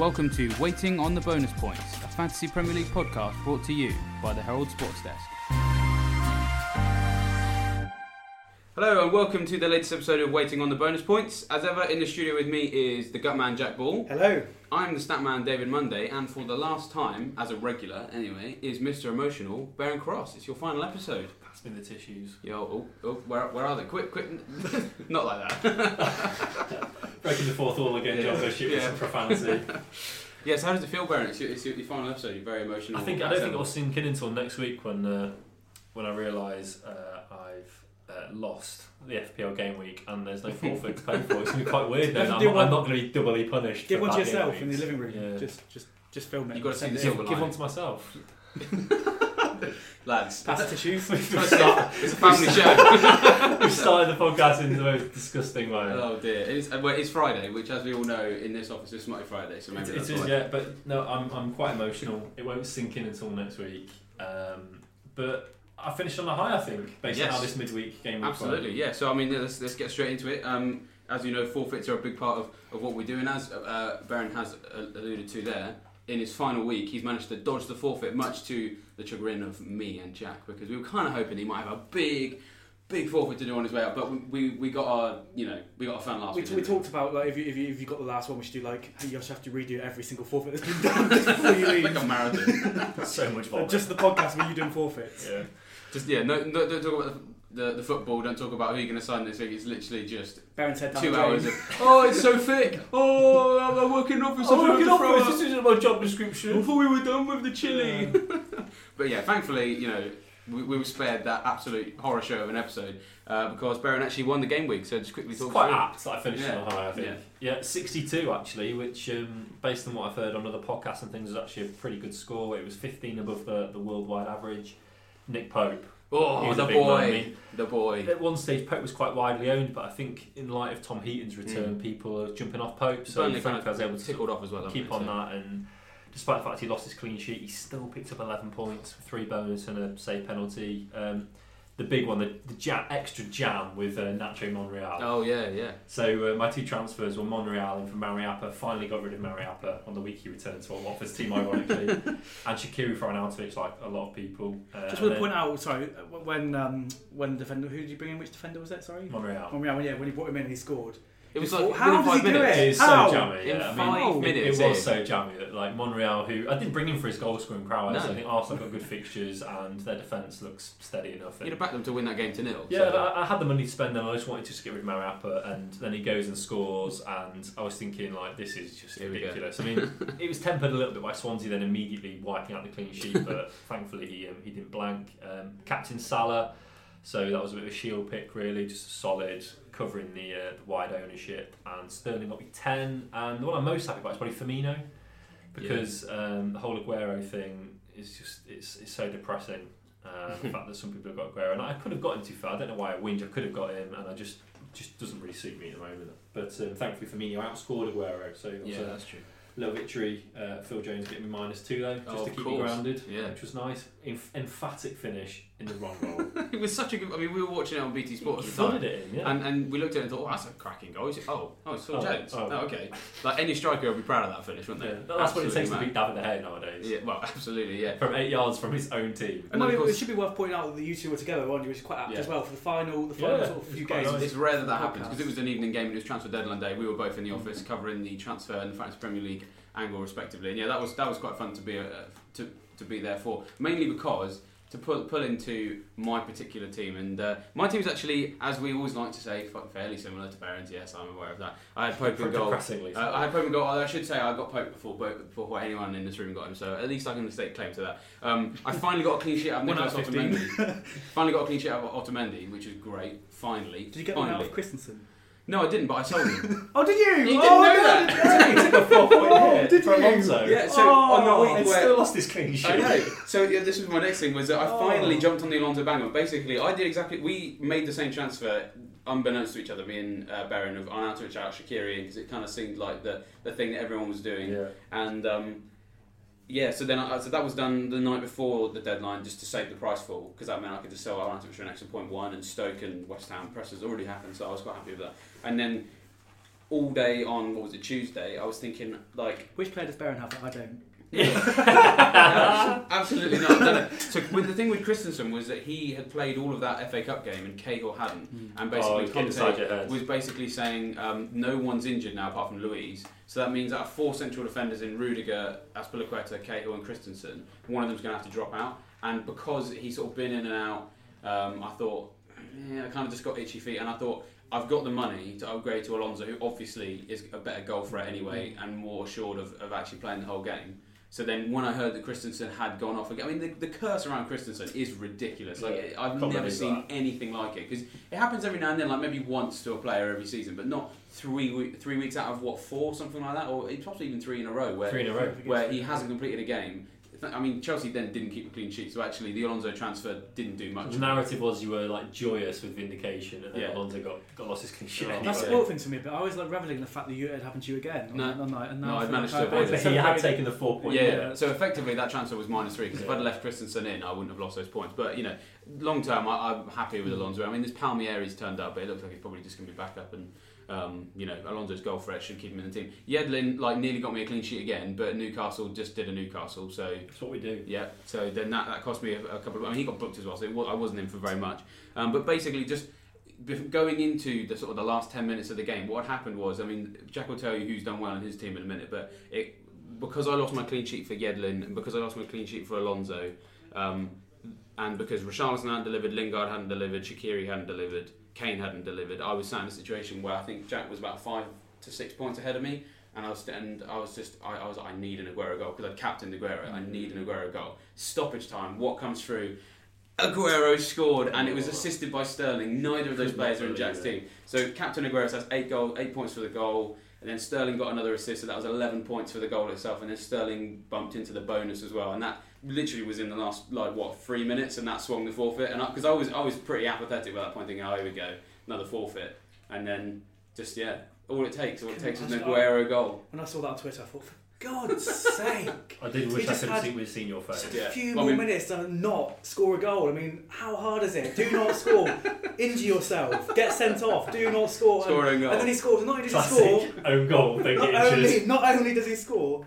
Welcome to Waiting on the Bonus Points, a Fantasy Premier League podcast brought to you by the Herald Sports Desk. Hello and welcome to the latest episode of Waiting on the Bonus Points. As ever, in the studio with me is the Gutman Jack Ball. Hello. I'm the Statman David Monday, and for the last time, as a regular anyway, is Mr. Emotional Baron Cross. It's your final episode. Pass me the tissues. Yo, oh, oh, where, where are they? Quick, quick! Not like that. Breaking the fourth wall again, Yeah. John Bishop with Yeah. some profancy. yes, how does it feel, Baron? It's your, it's your, your final episode. You're very emotional. I think I don't think it'll sink in until next week when uh, when I realise uh, I've uh, lost the FPL game week and there's no forfeit to pay for. It's gonna be quite weird. Then I'm, to do I'm not going to be doubly punished. Give one to yourself in the living room. Yeah. Just, just, just film it. You've got to see the silver in. Give one to myself. lads. Pass tissues. It's a family show. We've started the podcast in the most disgusting way. oh dear, it's, uh, well, it's Friday, which, as we all know, in this office is Smutty Friday, so maybe It, it is, why. yeah, but no, I'm, I'm quite emotional. It won't sink in until next week. Um, but I finished on a high, I think, based Yes. on how this midweek game Absolutely, yeah. So I mean, let's, let's get straight into it. Um, as you know, forfeits are a big part of, of what we do, and as uh, Baron has uh, alluded to there, in his final week, he's managed to dodge the forfeit, much to the chagrin of me and Jack, because we were kind of hoping he might have a big, big forfeit to do on his way out. But we, we, we got our, you know, we got our fun last We, week. we we? talked about like if you, if you if you got the last one, we should do like you just have to redo every single forfeit that's been done before you leave. like a marathon. So much fun. Just the podcast where you doing forfeits. yeah. Just yeah, no, no, don't talk about the, the, the football. Don't talk about who you're going to sign this week. It's literally just Baron said two hours of oh, it's so thick. Oh, I'm working in office. Oh, I look forgot at to office. This isn't my job I description. thought we were done with the chili. but yeah, thankfully, you know, we, we were spared that absolute horror show of an episode uh, because Baron actually won the game week. So just quickly It's talk quite through. apt that I finished Yeah. on a high, I think. Yeah. Yeah. 62 actually, which um, based on what I've heard on other podcasts and things is actually a pretty good score. It was 15 above the, the worldwide average. Nick Pope. Oh, He was the a big boy, money. the boy. At one stage, Pope was quite widely owned, but I think in light of Tom Heaton's return, people are jumping off Pope. So Burnley I kind think I was able to tickled off as well. keep on So- that and despite the fact he lost his clean sheet he still picked up 11 points three bonus and a save penalty um, the big one the, the jam, extra jam with uh, Nacho Monreal Oh yeah, yeah. so uh, my two transfers were Monreal and from Mariappa finally got rid of Mariappa on the week he returned to our Watford's team ironically and Shaqiri for Arnautovic like a lot of people uh, Just want to point out, sorry, uh, when um, when defender, who did you bring in? Which defender was that? Sorry. Monreal yeah, when, yeah, when he brought him in, he scored. It was like thought, how within does five he do minutes. it? it is so How? jammy In yeah. I five mean, minutes, it was so jammy that like Monreal who I didn't bring him for his goal scoring prowess No. I think Arsenal got good fixtures and their defence looks steady enough You'd have backed them to win that game to nil. Yeah, so- I, I had the money to spend and I just wanted to just get rid of Mariappa and then he goes and scores and I was thinking like this is just Here we go. ridiculous. I mean it was tempered a little bit by Swansea then immediately wiping out the clean sheet but thankfully he um, he didn't blank. Um, Captain Salah, so that was a bit of a shield pick really, just a solid covering the, uh, the wide ownership and Sterling got me 10 and the one I'm most happy about is probably Firmino because um, the whole Aguero thing is just it's, it's so depressing. Uh, the fact that some people have got Aguero, and I could have got him too far. I don't know why I whinge. I could have got him, and I just just doesn't really suit me at the moment. But um, thankfully for me, I outscored Aguero, so yeah, a that's true. little victory. Uh, Phil Jones getting me minus two though, just Oh, to keep me grounded, Yeah. which was nice. Emph- emphatic finish in the wrong goal. It was such a good. I mean, we were watching it on BT he Sports at the time. it in, yeah. And, and we looked at it and thought, oh, that's a cracking goal. He said, Oh, oh, it's Phil Oh, Jones. oh. Oh, okay. Like any striker would be proud of that finish, wouldn't yeah. they? That's what it takes to Absolutely beat David De Gea nowadays. Yeah, well, absolutely, yeah. From eight yards from his own team. And Well, of it- course- it should be worth pointing out that you two were together, weren't you? Which is quite apt Yeah. as well for the final, the final Yeah, sort of few games. nice. It's rare that that happens because it was an evening game and it was transfer deadline day. We were both in the office covering the transfer and the Fantasy Premier League angle respectively. And yeah, that was that was quite fun to be uh, to to be there for. Mainly because to pull pull into my particular team and uh, my team's actually, as we always like to say, fairly similar to Barron's. Yes, I'm aware of that. I had Pope in goal. Uh, I had Pope goal. I should say I got Pope before before anyone in this room got him, so at least I can stake claim to that. Um, I finally got a clean sheet out of Nicolas out of 15. Otamendi. finally got a clean sheet out of Otamendi, which is great. Finally, Did you get one out of Christensen? No, I didn't, but I told him. Oh, did you? You didn't oh, know no, that? did you? he took a four point Oh, hit did for you? Alonso. yeah, so Oh, on the week and where still lost his clean sheet. I know. So yeah, this was my next thing was that I Oh. finally jumped on the Alonso bandwagon. Basically, I did exactly. We made the same transfer, unbeknownst to each other, me and uh, Baron of Arnautovic out Shaqiri, because it kind of seemed like the the thing that everyone was doing. Yeah. And um, yeah, so then I, uh, so that was done the night before the deadline, just to save the price fall, because that meant I could just sell Arnautovic for an extra point one, and Stoke and West Ham pressers already happened, so I was quite happy with that. And then all day on what was it Tuesday, I was thinking like Which player does Baron have that I don't? Yeah, absolutely not. No, no. So with the thing with Christensen was that he had played all of that FA Cup game and Cahill hadn't, and Oh, basically it's getting inside your head. was basically saying um, no one's injured now apart from Luiz. So that means out of four central defenders in Rudiger, Azpilicueta, Cahill, and Christensen, one of them's going to have to drop out. And because he's sort of been in and out, um, I thought, yeah, I kind of just got itchy feet, and I thought. I've got the money to upgrade to Alonso, who obviously is a better goal threat anyway, and more assured of, of actually playing the whole game. So then, when I heard that Christensen had gone off again, I mean, the, the curse around Christensen is ridiculous. Like, Yeah, I've never seen that. anything like it because it happens every now and then, like maybe once to a player every season, but not three we- three weeks out of what four something like that, or it's possibly even three in a row where Three in a row. where he hasn't completed a game. I mean, Chelsea then didn't keep a clean sheet, so actually the Alonso transfer didn't do much. The narrative was you were like joyous with vindication, and then Yeah. Alonso got, got lost his clean sheet. Oh, anyway. That's Yeah. spoiled things for me, but I always like reveling in the fact that you, it happened to you again. on- No. on night, and No, now I I've feel managed like to avoid it. But he had taken the four point. Yeah, so effectively that transfer was minus three because if I'd left Christensen in, I wouldn't have lost those points. But you know, long term, I, I'm happy with Alonso. I mean, this Palmieri's turned up, but it looks like he's probably just going to be back up. And um, you know, Alonso's goal threat should keep him in the team. Yedlin like nearly got me a clean sheet again, but Newcastle just did a Newcastle, so That's what we do. yeah. So then that, that cost me a, a couple of. I mean, he got booked as well, so was, I wasn't in for very much. Um, but basically, just going into the sort of the last ten minutes of the game, what happened was, I mean, Jack will tell you who's done well in his team in a minute, but it because I lost my clean sheet for Yedlin and because I lost my clean sheet for Alonso, um, and because Richarlison hadn't delivered, Lingard hadn't delivered, Shaqiri hadn't delivered, Kane hadn't delivered, I was sat in a situation where I think Jack was about five to six points ahead of me. And I was, and I was just, I, I was like, I need an Aguero goal because I'd captained Aguero. I need an Aguero goal. Stoppage time. What comes through? Aguero scored, and it was assisted by Sterling. Neither of those players are in Jack's team. So Captain Aguero has eight goal, eight points for the goal, and then Sterling got another assist, so that was eleven points for the goal itself, and then Sterling bumped into the bonus as well, and that literally was in the last like what three minutes, and that swung the forfeit. And because I, was I was pretty apathetic by that point, thinking, oh here we go, another forfeit, and then just yeah, all it takes, all it takes is an Aguero goal. When I saw that on Twitter, I thought, for God's sake, I did wish I could had- have seen, seen your face. just Yeah. a few Well, I more mean- minutes to not score a goal. I mean, how hard is it? Do not score. Injure yourself. Get sent off. Do not score. And, Scoring goal. and then he scores. Not only does he score, own goal thing. not only, not only does he score,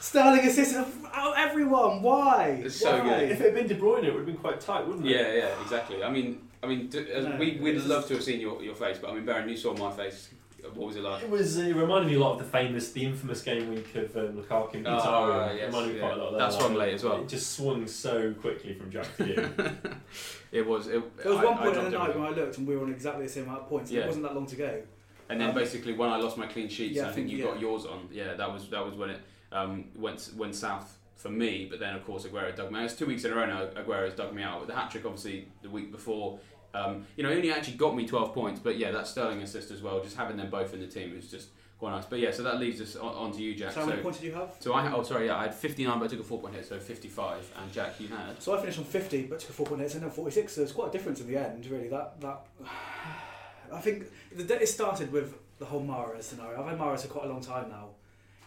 Sterling assisted out everyone. Why? It's so Why? good. If it had been De Bruyne, it would have been quite tight, wouldn't it? Yeah, yeah, exactly. I mean, I mean, d- uh, No, we we'd it's love to have seen your, your face, but I mean, Baron, you saw my face. What was it like? It was. It reminded me a lot of the famous, the infamous game week of um, Lukaku and Oh, Mkhitaryan. yes, reminded me yeah. quite a lot of that. That swung late as well. It just swung so quickly from Jack to you. It was. It, There was I- one I point in dropped the night everything. when I looked and we were on exactly the same amount of points. and Yeah. It wasn't that long to go. And then Um, basically, when I lost my clean sheets, yeah, I think you yeah. got yours on. Yeah, that was that was when it um, went went south for me. But then, of course, Aguero dug me. out. It's two weeks in a row now. Aguero's dug me out. But the hat trick, obviously, the week before. Um, you know, he only actually got me 12 points, but yeah, that Sterling assist as well. Just having them both in the team was just quite nice. But yeah, so that leaves us on, on to you, Jack. So how many points did you have? So I, oh sorry, yeah, I had 59, but I took a four point hit, so 55. And Jack, you had. So I finished on 50, but took a four point hit, and then 46. So it's quite a difference in the end, really. That that I think the day it started with the whole Mahrez scenario. I've had Mahrez for quite a long time now,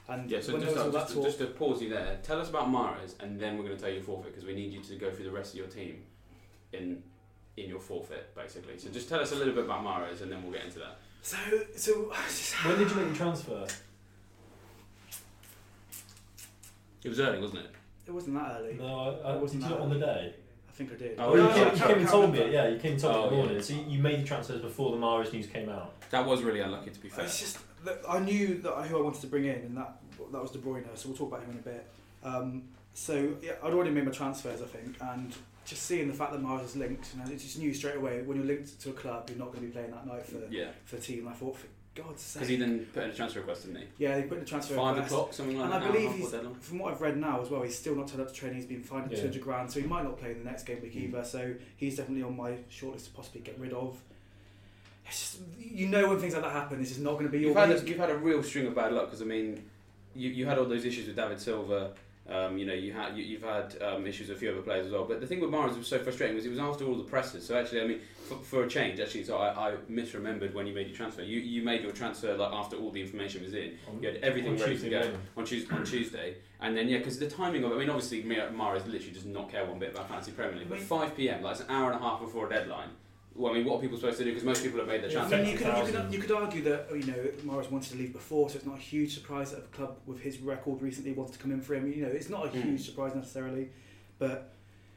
and Yeah, so just, there was uh, all that just, talk, just to pause you there, tell us about Mahrez, and then we're going to tell you your forfeit because we need you to go through the rest of your team in in your forfeit, basically. So just tell us a little bit about Mahrez, and then we'll get into that. so so when did you make the transfer? It was early, wasn't it? it wasn't that early. No, I, I It wasn't did you that not on the day? I think I did. Oh, Well, yeah, you I came, can't- you came and told me it. Yeah, you came and told me Oh, in the yeah. morning. So you, you made the transfers before the Mahrez news came out. That was really unlucky, to be fair. It's just that I knew that who I wanted to bring in, and that that was De Bruyne. So we'll talk about him in a bit. Um, so yeah, I'd already made my transfers, I think, and just seeing the fact that Mahrez is linked, and I just knew straight away when you're linked to a club, you're not going to be playing that night for Yeah, for the team. I thought, for God's sake, because he then put in a transfer request, didn't he? yeah, they put in a transfer Five request. o'clock, something like And that. I believe and a half he's, from what I've read now as well, he's still not turned up to training. He's been fined Yeah. 200 grand, so he might not play in the next game week Mm. either. So he's definitely on my shortlist to possibly get rid of. It's just, you know when things like that happen, this is not going to be your You've had, a, you've had a real string of bad luck because I mean, you, you had all those issues with David Silva. Um, you know, you had you, you've had um, issues with a few other players as well. But the thing with Mahrez was so frustrating was it was after all the presses. So actually, I mean, for, for a change, actually, so I, I misremembered when you made your transfer. You you made your transfer like after all the information was in. You had everything ready Tuesday to go morning. on Tuesday, on Tuesday, and then yeah, because the timing of it. I mean, obviously, Mahrez literally does not care one bit about fantasy Premier League. But 5 p.m. like it's an hour and a half before a deadline. Well, I mean, what are people supposed to do? Because most people have made their Yeah, I mean, you could, you, could, you could argue that you know Mahrez wanted to leave before, so it's not a huge surprise that a club with his record recently wanted to come in for him. You know, it's not a Mm. huge surprise necessarily, but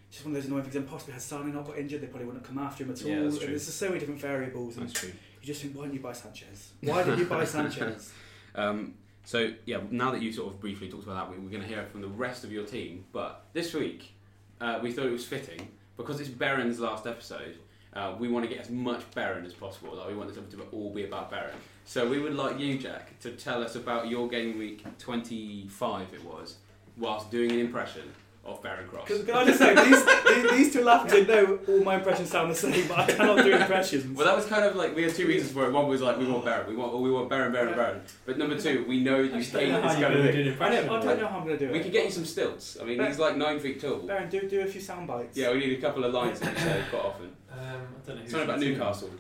it's just one of those annoying things. And possibly had Sané not got injured, they probably wouldn't have come after him at all. Yeah, that's And. There's so many different variables, and That's true. you just think, why didn't you buy Sanchez? Why did you buy Sanchez? Um, so yeah, now that you sort of briefly talked about that, we- we're going to hear from the rest of your team. But this week, uh, we thought it was fitting because it's Beren's last episode. Uh, we want to get as much Beren as possible. Like we want this to all be about Beren. So we would like you, Jack, to tell us about your game week 25. It was whilst doing an impression of Beren Cross. Can, can I just say these, these, these two laughing? know all my impressions sound the same, but I cannot do impressions. Well, that was kind of like we had two reasons for it. One was like we want Baron, we want we want Baron, Baron, Baron. But number two, we know you I hate just don't know how this kind of thing. I don't, I don't know how I'm going to do it. We could get you some stilts. I mean, he's like nine feet tall. Baron, do do a few sound bites. Yeah, we need a couple of lines that you say quite often. Um, I don't know. who Something about should do. Newcastle.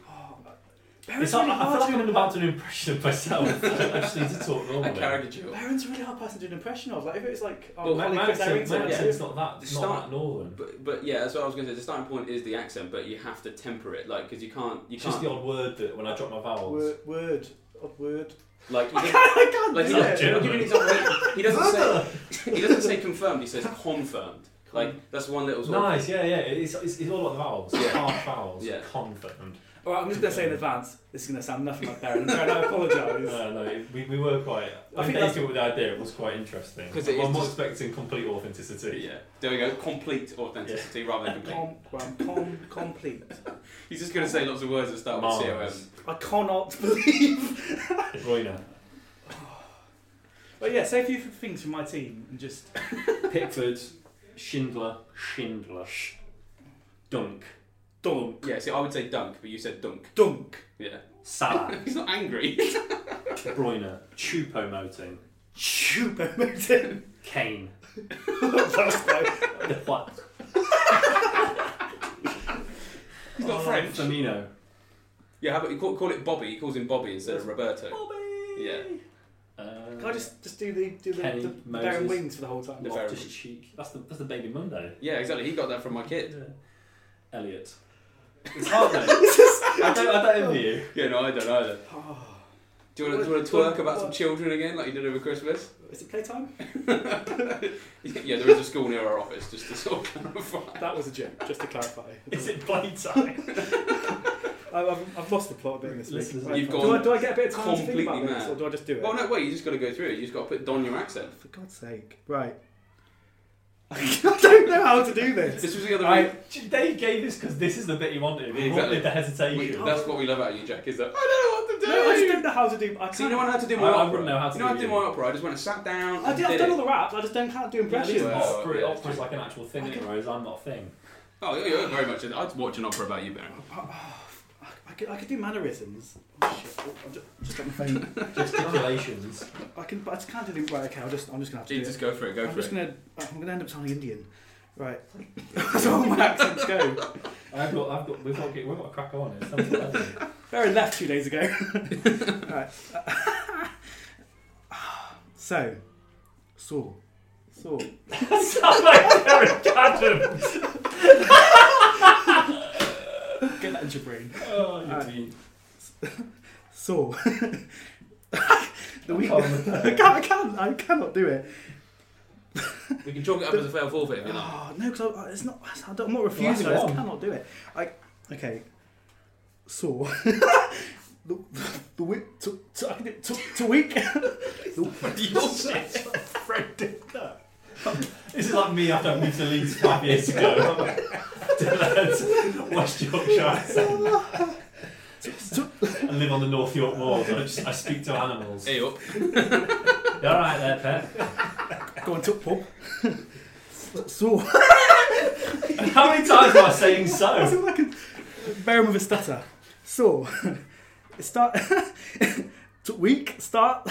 Oh, It's Baron's not, really I feel hard like to do I'm an about to do an impression of myself. I just need to talk A normally. caricature. Baron's a really hard person to do an impression of. Like if it was like oh, Well, My, Holly my Chris accent, Errington, my accent's not that, The not start- that northern. But but yeah, that's what I was going to say. The starting point is the accent, but you have to temper it, like because you can't you It's just can't the odd word that when I drop my vowels. word, word, odd word. like you I don't, can't, I can't like do he, it. doesn't, I'll give you an example. He doesn't say he doesn't say confirmed. He says confirmed. Like that's one little sort of Nice, yeah, yeah. It's, it's, it's all about the vowels. Yeah. Half vowels. Yeah. Confirmed. All right, I'm just going to say in advance, this is going to sound nothing like Baron. Baron, I apologise. No, no, it- we, we were quite. I When think Dave that's- came up with the idea, it was quite interesting. 'Cause it I'm not just- expecting complete authenticity. Yeah, there we go. Complete authenticity rather than complete. Com, com, complete. He's just going to say lots of words that start with Mars. com. I cannot believe. De But yeah, say a few things from my team and just. Pickford. Schindler. Schindler. Dunk. Dunk. Yeah, see, I would say dunk, but you said dunk. Dunk. Yeah. Salah. He's not angry. De Bruyne. Choupo-Moting. Super mountain. Kane. That's quite. what? He's not Oh, French. Firmino. Yeah, how about you call, call it Bobby? He calls him Bobby instead of Roberto. Bobby. Yeah. Uh, Can I just, just do the do the, Kenny, the, the Moses. Baron wings for the whole time? The Loftus Pharaoh. Cheek. That's the that's the baby Monday. Yeah, exactly. He got that from my kid. Yeah. Elliot. It's hard though. I don't I don't envy you. Yeah, no, I don't either. Do you want to, do you want to twerk about some children again, like you did over Christmas? is it playtime? yeah, there is a school near our office, just to sort of clarify. That was a joke, just to clarify. Is it playtime? I- I've, I've lost the plot a bit this week. Listeners, you've do, gone I, do I get a bit of time to think completely about this, mad. or do I just do it? Well, no, wait, you just got to go through it. You just got to put don your accent. For God's sake. Right. I don't know how to do this. This was the other I- week. Dave gave this because this is the bit he wanted. He Exactly. wanted the We, hesitation. that's what we love about you, Jack. Is that I don't know what to do. No, I just don't know how to do. I can't. See, you know when I had to do I- my I opera. wouldn't know how to you know how do to do my opera. I just went and sat down. I and did, I've did done it. all the raps. I just don't know how to do Yeah, impressions. Well, opera, yeah, opera's like an actual thing, I can- whereas I'm not a thing. Oh, you're, you're very much. In I'd watch an opera about you, Baron. I could, I could do mannerisms. Oh, shit. Oh, I'm just, just on my phone. Gesticulations. I can, but I just can't do it. Right, okay. I'll just, I'm just gonna have to Gee, do just it. go for it. Go I'm for just it. gonna. I'm gonna end up sounding Indian. Right. That's all my accents go. I've got, I've got, we've got, to we've got to crack on. It's time to learn. Barry left two days ago. right. so, saw, saw. Sound like Derek Adams. Get that into your brain. Oh, you Alright. mean. Saw. the week. can't. I can't. I can't. I cannot do it. We can chalk it up as a fail forfeit if you like. Oh, ah, no, because it's not. I don't, I'm not refusing. I just cannot do it. I. Okay. So the the week to to I can do it to to week. the, Fred did that. This is like me after I moved to Leeds five years ago. Did West Yorkshire accent to, and live on the North York Moors. I, just, I speak to animals. Hey up. You alright there, pet? go on to pub. So, And how many times am I saying I so? feel like a bear with a stutter. So, it start took week start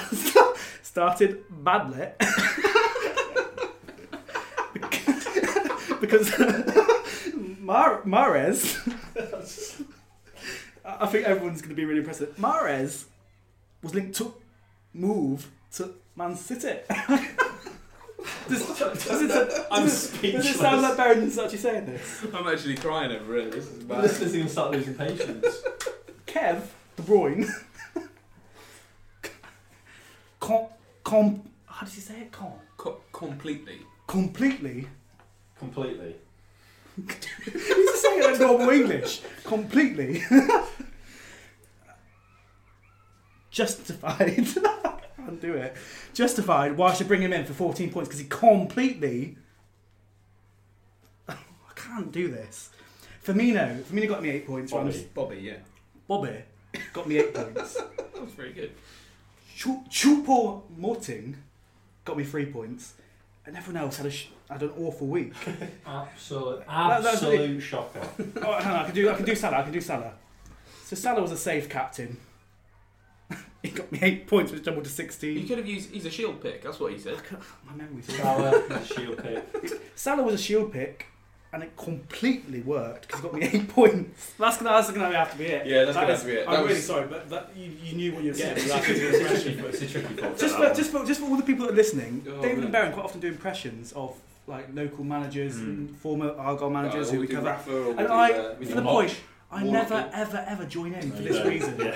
started badly because Mar- Mahrez. I think everyone's going to be really impressed. that Mahrez was linked to move to Man City. Does, does, it, I'm does, it, does it sound like Baron's actually saying this? I'm actually crying over it. This is The bad. listeners are going to start losing patience. Kev De Bruyne. com, com, how does he say it? Com, Co- completely. completely. Completely. He's just saying it in normal English. Completely. Justified. Can't do it. Justified why I should bring him in for 14 points because he completely. I can't do this. Firmino. Firmino got me 8 points. Bobby. Rams- Bobby, yeah. Bobby got me 8 points. That was very good. Chu- Choupo Moting got me 3 points. And everyone else had, a sh- had an awful week. Absolute, That- that's absolute shocker. Oh, hang on, I can do I can do Salah. I can do Salah. So Salah was a safe captain. he got me eight points, which doubled to You sixteen. could have used. He's a shield pick. That's what he said. My memory's Salah, the shield pick. Salah was a shield pick, and it completely worked because it got me eight points. That's gonna that's gonna have to be it. Yeah, that's That gonna is- have to be it. I'm That really was- sorry, but that, you, you knew what you were getting. it's, without a tricky, the it's, a tricky, it's a tricky one. Just for, just for just for all the people that are listening, Oh, David man. and Baron quite often do impressions of like local managers Mm. and former Argyle managers Uh, who we'll we cover. Rafa And do, I- uh, for the Moch. point, I never often. ever ever join in for this you reason. Yeah.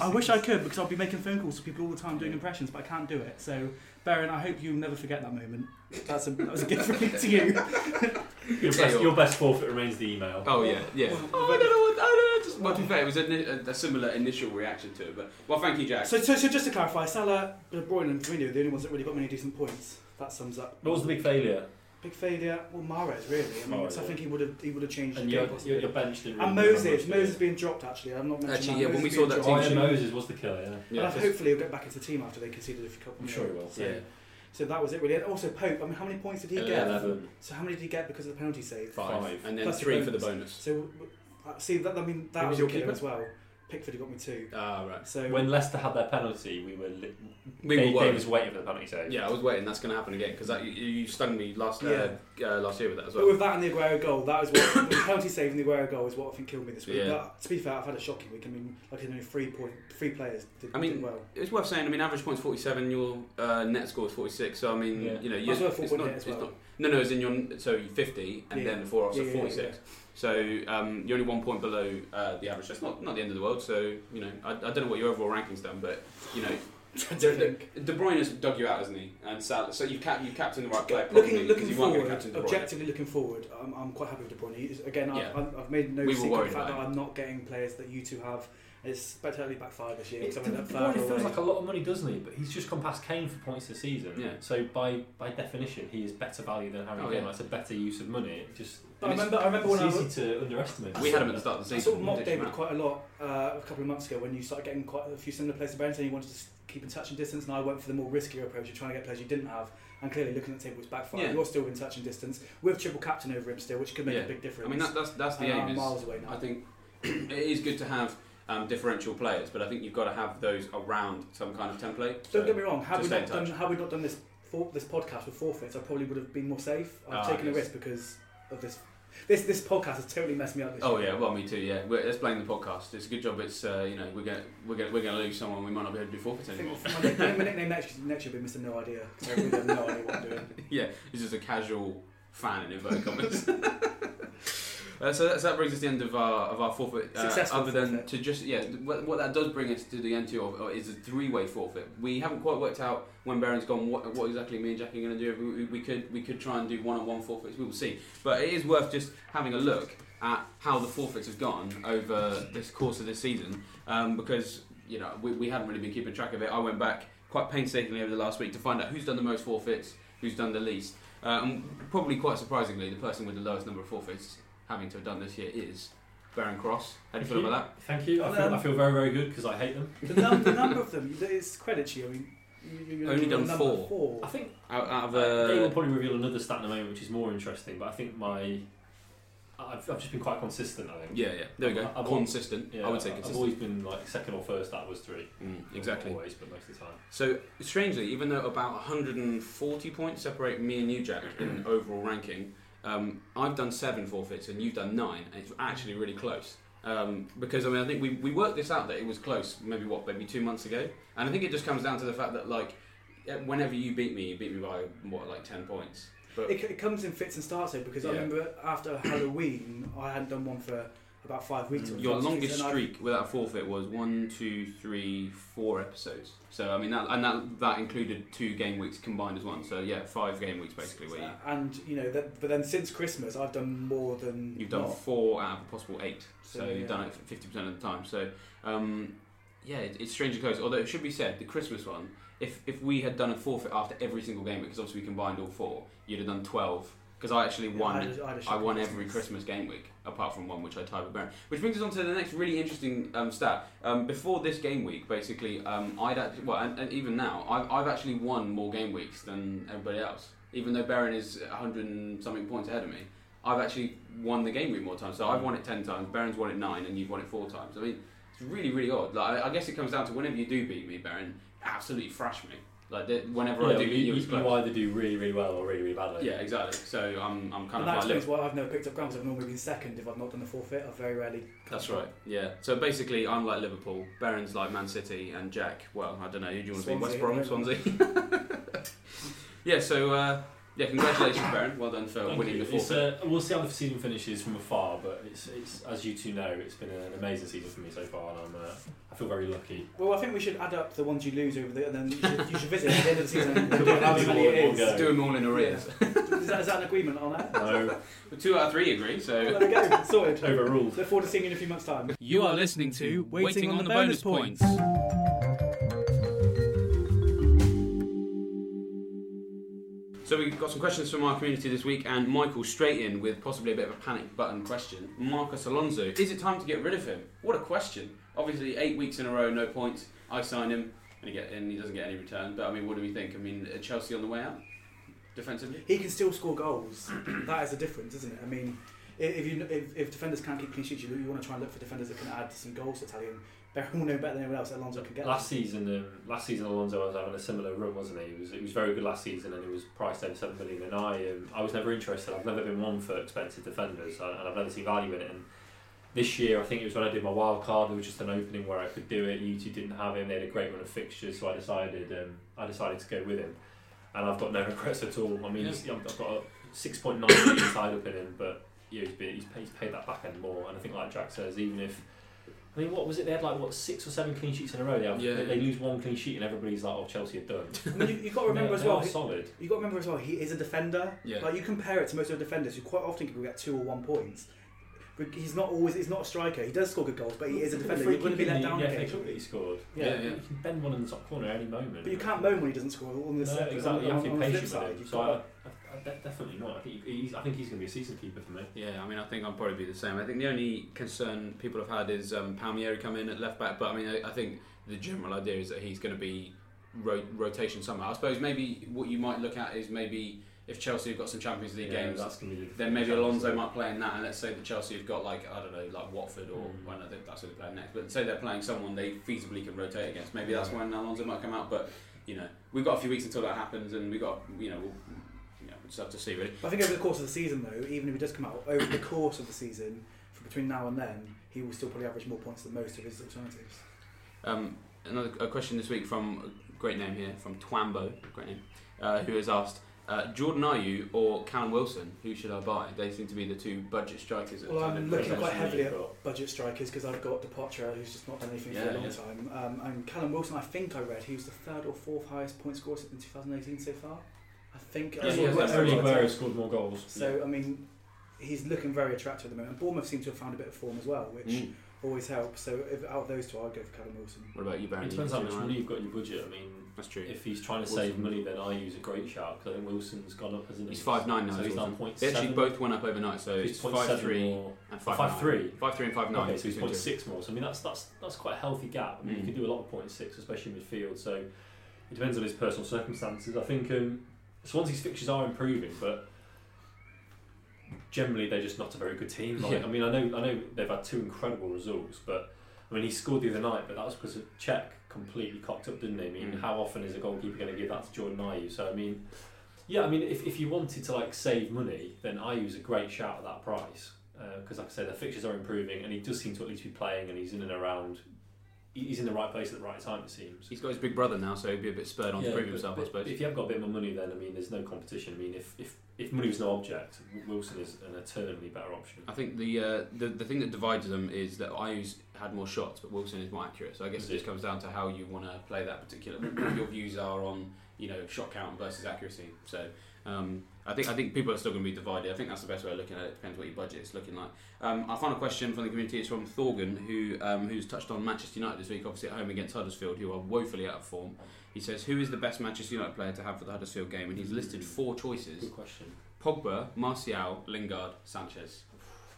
I wish I could because I'll be making phone calls to people all the time doing impressions, but I can't do it. So, Baron, I hope you'll never forget that moment. That's a, that was a gift from me to you. Your best, your best forfeit remains the email. Oh yeah, yeah. Oh, I don't know. What, I don't know. Just, well, to be fair, it was a, a, a similar initial reaction to it. But well, thank you, Jack. So, so, so just to clarify, Salah, De Bruyne, and Firmino are the only ones that really got many decent points. That sums up. What was the big failure? Big failure. Well, Mahrez really. I mean, Mahrez, so I think he would have he would have changed And the your, game your, possibly. your bench didn't and Moses, Moses much, being dropped actually. I'm not mentioning Actually, that. yeah, when Moses we saw being that dropped. team Ryan Moses was the killer, yeah. Yeah, and hopefully he'll get back into the team after they conceded a couple. I'm more. sure he will. So, Yeah. so that was it really. And also Pope. I mean, how many points did he get? Eleven. So how many did he get because of the penalty save? five. Five. and then Plus the three for the bonus. bonus. So uh, see that I mean that Who was was your killer keeper? as well. Pickford got me two. Ah, right. So When Leicester had their penalty, we were li- We they, were they worried. was waiting for the penalty save. Yeah, I was waiting. That's going to happen again because you, you stung me last uh, uh, last year with that as well. but with that and the Aguero goal, that is what the penalty save and the Aguero goal is what I think killed me this week. Yeah. But to be fair, I've had a shocking week. I mean, like I know three point three players did, I mean, did well. It's worth saying. I mean, average points forty seven. Your uh, net score is forty six. So I mean, Yeah. you know, That's you worth four it's point not, hit as it's well. not. No, no, it's in your so fifty and Yeah. then the four off, so Yeah, yeah, forty six. So um, you're only one point below uh, the average. That's not not the end of the world. So you know, I, I don't know what your overall ranking's done, but you know, De. De, Bruyne has dug you out, hasn't he? And so you've cap, you've captained the right player. Looking, looking you forward, captain objectively looking forward, I'm, I'm quite happy with De Bruyne. He's- Again, Yeah. I've, I've made no We secret of the fact that. I'm not getting players that you two have. It's better spectacularly backfired this year. It, because De I'm that Bruyne third feels like a lot of money, doesn't he? But he's just gone past Kane for points this season. Yeah. So by by definition, he is better value than Harry Oh, Kane. yeah. That's a better use of money. It just But I it's- remember, I remember when I it's was, easy to underestimate. We had him at the start of the I season. sort of mocked David quite a lot uh, a couple of months ago when you started getting quite a few similar players to Brent and you wanted to keep in touch and distance and I went for the more riskier approach of trying to get players you didn't have and clearly looking at the table it's backfired. Yeah. You're still in touch and distance with triple captain over him still which could make Yeah. a big difference. I mean, that, that's that's the And aim. Is, miles away now. I think it is good to have um, differential players, but I think you've got to have those around some kind of template. Don't So- get me wrong, had to we, not done, had we not done this for, this podcast with forfeits I probably would have been more safe. I've Ah, taken a risk because of this this this podcast has totally messed me up this Oh year. yeah, well me too. Yeah, we're, let's blame the podcast. It's a good job. It's uh, you know we're gonna we're gonna we're gonna lose someone. We might not be able to do forfeits anymore. my nickname, my nickname next, next year will be Mr. No Idea. 'cause I really have no idea what I'm doing. yeah, he's just a casual fan in inverted commas. Uh, so, that, so that brings us to the end of our of our forfeit. Uh, Successful other than forfeit. to just yeah, what, what that does bring us to the end to of, is a three way forfeit. We haven't quite worked out when Baron's gone what, what exactly me and Jackie are going to do. We, we could we could try and do one on one forfeits. We will see, but it is worth just having a look at how the forfeits have gone over this course of this season um, because you know we, we hadn't really been keeping track of it. I went back quite painstakingly over the last week to find out who's done the most forfeits, who's done the least. Uh, and probably quite surprisingly, the person with the lowest number of forfeits having to have done this year is Baron Cross. How do you feel about that? Thank you. I feel, I feel very very good because I hate them. The, num- the number of them, it's credit to you. I mean, you, you're Only done four. four. I think that? Out, out of they will uh, probably reveal another stat in a moment, which is more interesting. But I think my I've, I've just been quite consistent. I think. yeah, yeah, there we go. I've- consistent. Yeah, I would say I've always been like second or first. That was three. Mm, exactly. always, but most of the time. So strangely, even though about 140 points separate me and you, Jack, in overall ranking, um, I've done seven forfeits and you've done nine, and it's actually really close. Um, because I mean, I think we, we worked this out that it was close. Maybe what, maybe two months ago, and I think it just comes down to the fact that like uh, whenever you beat me, you beat me by what like ten points. But It, it comes in fits and starts though because I remember after Halloween I hadn't done one for about five weeks. or your longest streak without a forfeit was one, two, three, four episodes. So I mean that, and that that included two game weeks combined as one. So yeah, five game weeks basically. Where you, And you know, that, but then since Christmas I've done more than You've done not. four out of a possible eight, so, So, you've yeah. done it fifty percent of the time. So, um, yeah, it, it's strangely close. Although it should be said, the Christmas one, if if we had done a forfeit after every single game, because obviously we combined all four, you'd have done twelve. Because I actually Yeah, won. I had I had I won every Christmas game week, apart from one which I tied with Baron. Which brings us on to the next really interesting um, stat. Um, before this game week, basically, um, I'd actually, well, and, and even now, I've, I've actually won more game weeks than everybody else. Even though Baron is 100 and something points ahead of me, I've actually won the game week more times. So I've won it 10 times, Baron's won it 9, and you've won it 4 times. I mean, it's really, really odd. Like, I, I guess it comes down to whenever you do beat me, Baron, absolutely thrash me. Like, the- whenever I do you, you, you, it's close. you either do really, really well or really, really badly. Yeah, exactly. So I'm, I'm kind And of that like. explains why I've never picked up ground. 'cause I've normally been second if I've not done the forfeit. I've very rarely. That's right. Yeah. So basically, I'm like Liverpool. Baron's like Man City, and Jack. Well, I don't know. Who do you want to be? West Brom. Swansea. yeah. So uh, yeah, congratulations, Baron. Well done for Thank winning you. the It's, uh, we'll see how the season finishes from afar, but it's, it's as you two know, it's been an amazing season for me so far, and I'm uh, I feel very lucky. Well, I think we should add up the ones you lose over there, and then you should, you should visit at the end of the season and We'll do do how them many all in it one is. Do them all in arrears. Is that, is that an agreement on that? No, But two out of three agree. so. Well, So there we go. Sorted. overruled. Look forward to seeing you in a few months' time. You are listening to Waiting on the Bonus Points. So we've got some questions from our community this week, and Michael straight in with possibly a bit of a panic button question. Marcos Alonso, is it time to get rid of him? What a question! Obviously, eight weeks in a row, no points. I sign him, and he get and he doesn't get any return. But I mean, what do we think? I mean, Chelsea on the way out defensively? He can still score goals. that is the difference, isn't it? I mean, if you if, if defenders can't keep clean sheets, you, you want to try and look for defenders that can add some goals to Italian. Barry will know better than anyone else that Alonso can get. Last season, um, last season Alonso was having a similar run, wasn't he? He was, he was very good last season, and he was priced over seven million. And I, um, I was never interested. I've never been one for expensive defenders, and and I've never seen value in it. And this year, I think it was when I did my wild card. There was just an opening where I could do it. You two didn't have him. They had a great run of fixtures, so I decided, um, I decided to go with him. And I've got no regrets at all. I mean, Yeah. I've got a six point nine million tied up in him, but yeah, he's, been, he's, paid, he's paid that back end more. And I think, like Jack says, even if I mean, what was it? They had like what six or seven clean sheets in a row. They, have, Yeah. they, they lose one clean sheet, and everybody's like, "Oh, Chelsea are done." I mean, you, you've got to remember They- as well. he- solid. You got to remember as well. He is a defender. Yeah. Like you compare it to most of the defenders, who quite often can get two or one points. But he's not always. He's not a striker. He does score good goals, but he is a Look at the defender. free He wouldn't be let down the FA Cup occasionally. that he scored. Yeah, Yeah, yeah. You can bend one in the top corner at any moment. But you can't moan when he doesn't score on No, the set. exactly. You have to be patient with side. him. So got I, to- I, I de- definitely not. I think he's. I think he's going to be a season keeper for me. Yeah, I mean, I think I'll probably be the same. I think the only concern people have had is um, Palmieri come in at left back, but I mean, I, I think the general idea is that he's going to be ro- rotation somehow. I suppose maybe what you might look at is maybe if Chelsea have got some Champions League Yeah, games, that's going to be. the- then maybe Alonso might play in that, and let's say that Chelsea have got like I don't know, like Watford or Mm. well, no, they- that's who they're playing next. But say they're playing someone they feasibly can rotate against. Maybe that's Yeah. when Alonso might come out. But you know, we've got a few weeks until that happens, and we have got you know, we'll, you know, we'll just have to see really. I think over the course of the season, though, even if he does come out over the course of the season, from between now and then, he will still probably average more points than most of his alternatives. Um, another a question this week from a great name here from Twambo, great name, uh, who has asked uh, Jordan Ayew or Callum Wilson. Who should I buy? They seem to be the two budget strikers. At Well, I'm looking quite heavily at budget strikers because I've got Depoitre, who's just not done anything for a long yeah. time, um, and Callum Wilson. I think I read he was the third or fourth highest point scorer in 2018 so far. I think. Yeah, that's he has Only what I scored more goals. So I mean, he's looking very attractive at the moment. And Bournemouth seem to have found a bit of form as well, which Mm. always helps. So if, out of those two, I'd go for Callum Wilson. What about you, Baron? It depends how much You money you've got in your budget. I mean, That's true. if he's trying to Wilson. save money, then I use a great shout because I think Wilson's gone up, hasn't he? He's five nine now. So is he's now Wilson. point They actually both went up overnight, so He's it's point five seven three more. and five Five nine. three? Five three and five nine. Okay, so he's between point two. six more. So I mean, that's that's that's quite a healthy gap. I mean, Mm. you can do a lot of point six, especially in midfield. So it depends on his personal circumstances. I think um, Swansea's fixtures are improving, but generally they're just not a very good team. Like, Yeah. I mean, I know I know they've had two incredible results, but I mean, he scored the other night, but that was because Cech completely cocked up, didn't he? I mean, Mm. how often is a goalkeeper going to give that to Jordan Ayew? So I mean. Yeah, I mean, if, if you wanted to like save money, then Ayew's a great shout at that price because, like I said, the fixtures are improving, and he does seem to at least be playing, and he's in and around he's in the right place at the right time. It seems. He's got his big brother now, so he'd be a bit spurred on to prove but- himself, I but suppose. If you have got a bit more money, then I mean, there's no competition. I mean, if if if money's no object, Wilson is an eternally better option. I think the, uh, the the thing that divides them is that Ayew's had more shots, but Wilson is more accurate. So I guess it Yeah. just comes down to how you want to play that particular. your views are on you know shot count versus accuracy. So um, I think I think people are still going to be divided. I think that's the best way of looking at it. Depends what your budget is looking like. Um, our final question from the community is from Thorgan, who um, who's touched on Manchester United this week, obviously at home against Huddersfield, who are woefully out of form. He says, "Who is the best Manchester United player to have for the Huddersfield game?" And he's listed four choices: Good question. Pogba, Martial, Lingard, Sanchez.